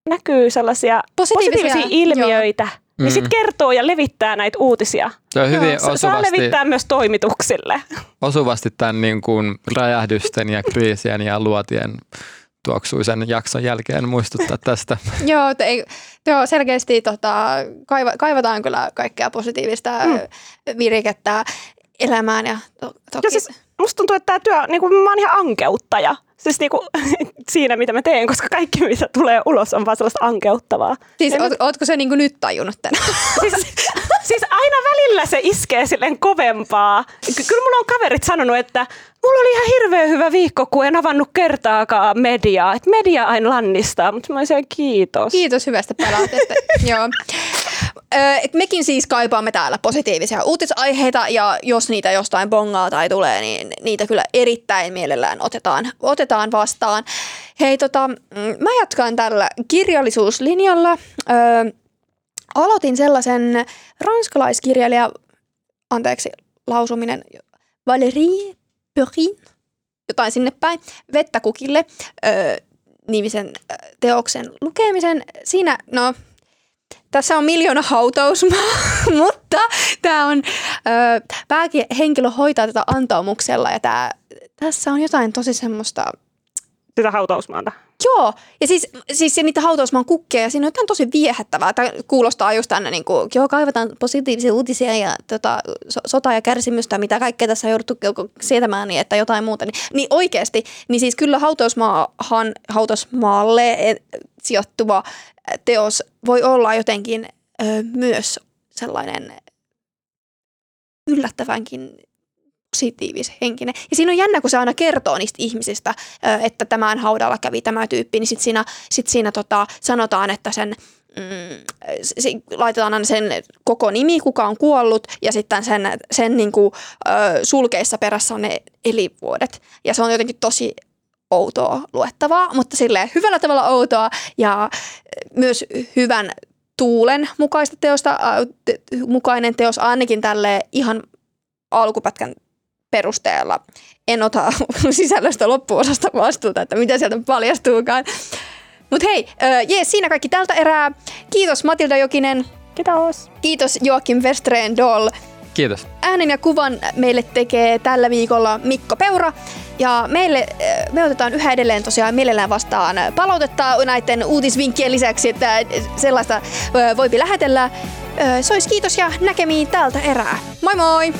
näkyy sellaisia Positiivisia, positiivisia ilmiöitä, niin Mm. sitten kertoo ja levittää näitä uutisia. Se on hyvin Saa osuvasti, levittää myös toimituksille. osuvasti tämän niin kuin räjähdysten ja kriisien ja luotien tuoksuisen jakson jälkeen muistuttaa tästä. [LAUGHS] Joo, te, joo selkeästi tota, kaiva, kaivataan kyllä kaikkea positiivista mm. virikettä elämään. Ja to, toki, Ja siis musta tuntuu, että tämä työ, niin kuin, mä oon ihan ankeuttaja. Siis niin kuin, [LAUGHS] siinä, mitä mä teen, koska kaikki, mitä tulee ulos, on vaan sellaista ankeuttavaa. siis oot, ootko se niinku nyt tajunnut tänään? Siis [LAUGHS] aina välillä se iskee silleen kovempaa. Ky- Kyllä mulla on kaverit sanonut, että mulla oli ihan hirveän hyvä viikko, kun en avannut kertaakaan mediaa. Että media aina lannistaa, mutta mä olisin kiitos. Kiitos hyvästä palautteesta. [LAUGHS] Joo. Et mekin siis kaipaamme täällä positiivisia uutisaiheita ja jos niitä jostain bongaa tai tulee, niin niitä kyllä erittäin mielellään otetaan, otetaan vastaan. Hei, tota, mm, mä jatkan tällä kirjallisuuslinjalla. Ö, aloitin sellaisen ranskalaiskirjailija, anteeksi lausuminen, Valérie Perrin, jotain sinne päin, Vettä kukille, ö, nimisen teoksen lukemisen. Siinä, no, tässä on miljoona hautausmaa, [LAUGHS] mutta tämä on, ö, päähenkilö hoitaa tätä antaumuksella ja tää, tässä on jotain tosi semmoista Sitä hautausmaata. Joo, ja siis, siis ja niitä hautausmaan kukkia, ja siinä on jotain tosi viehättävää. Tämä kuulostaa just tänne, niin kuin, joo, kaivataan positiivisia uutisia ja tota, so, sota ja kärsimystä, mitä kaikkea tässä on jouduttu sietämään, niin että jotain muuta. Niin, niin oikeasti, niin siis kyllä hautausmaahan, hautausmaalle eh, sijoittuva teos voi olla jotenkin ö, myös sellainen yllättävänkin positiivishenkinen. Ja siinä on jännä, kun se aina kertoo niistä ihmisistä, että tämän haudalla kävi tämä tyyppi, niin sitten siinä, sit siinä tota, sanotaan, että sen mm, se, laitetaan aina sen koko nimi, kuka on kuollut, ja sitten sen, sen niin kuin, ö, sulkeissa perässä on ne elinvuodet. Ja se on jotenkin tosi outoa luettavaa, mutta silleen hyvällä tavalla outoa ja myös hyvän tuulen mukaista teosta, te- mukainen teos ainakin tälle ihan alkupätkän perusteella. En ota [LAUGHS] sisällöstä loppuosasta vastuuta, että mitä sieltä paljastuukaan. Mutta hei, jees, siinä kaikki tältä erää. Kiitos Matilda Jokinen, Kiitos. kiitos Joakim Westreen Doll. Kiitos. Äänen ja kuvan meille tekee tällä viikolla Mikko Peura. Ja meille, me otetaan yhä edelleen tosiaan mielellään vastaan palautetta näiden uutisvinkkien lisäksi, että sellaista voipi lähetellä. Äh, Se olisi kiitos ja näkemiin tältä erää. Moi moi!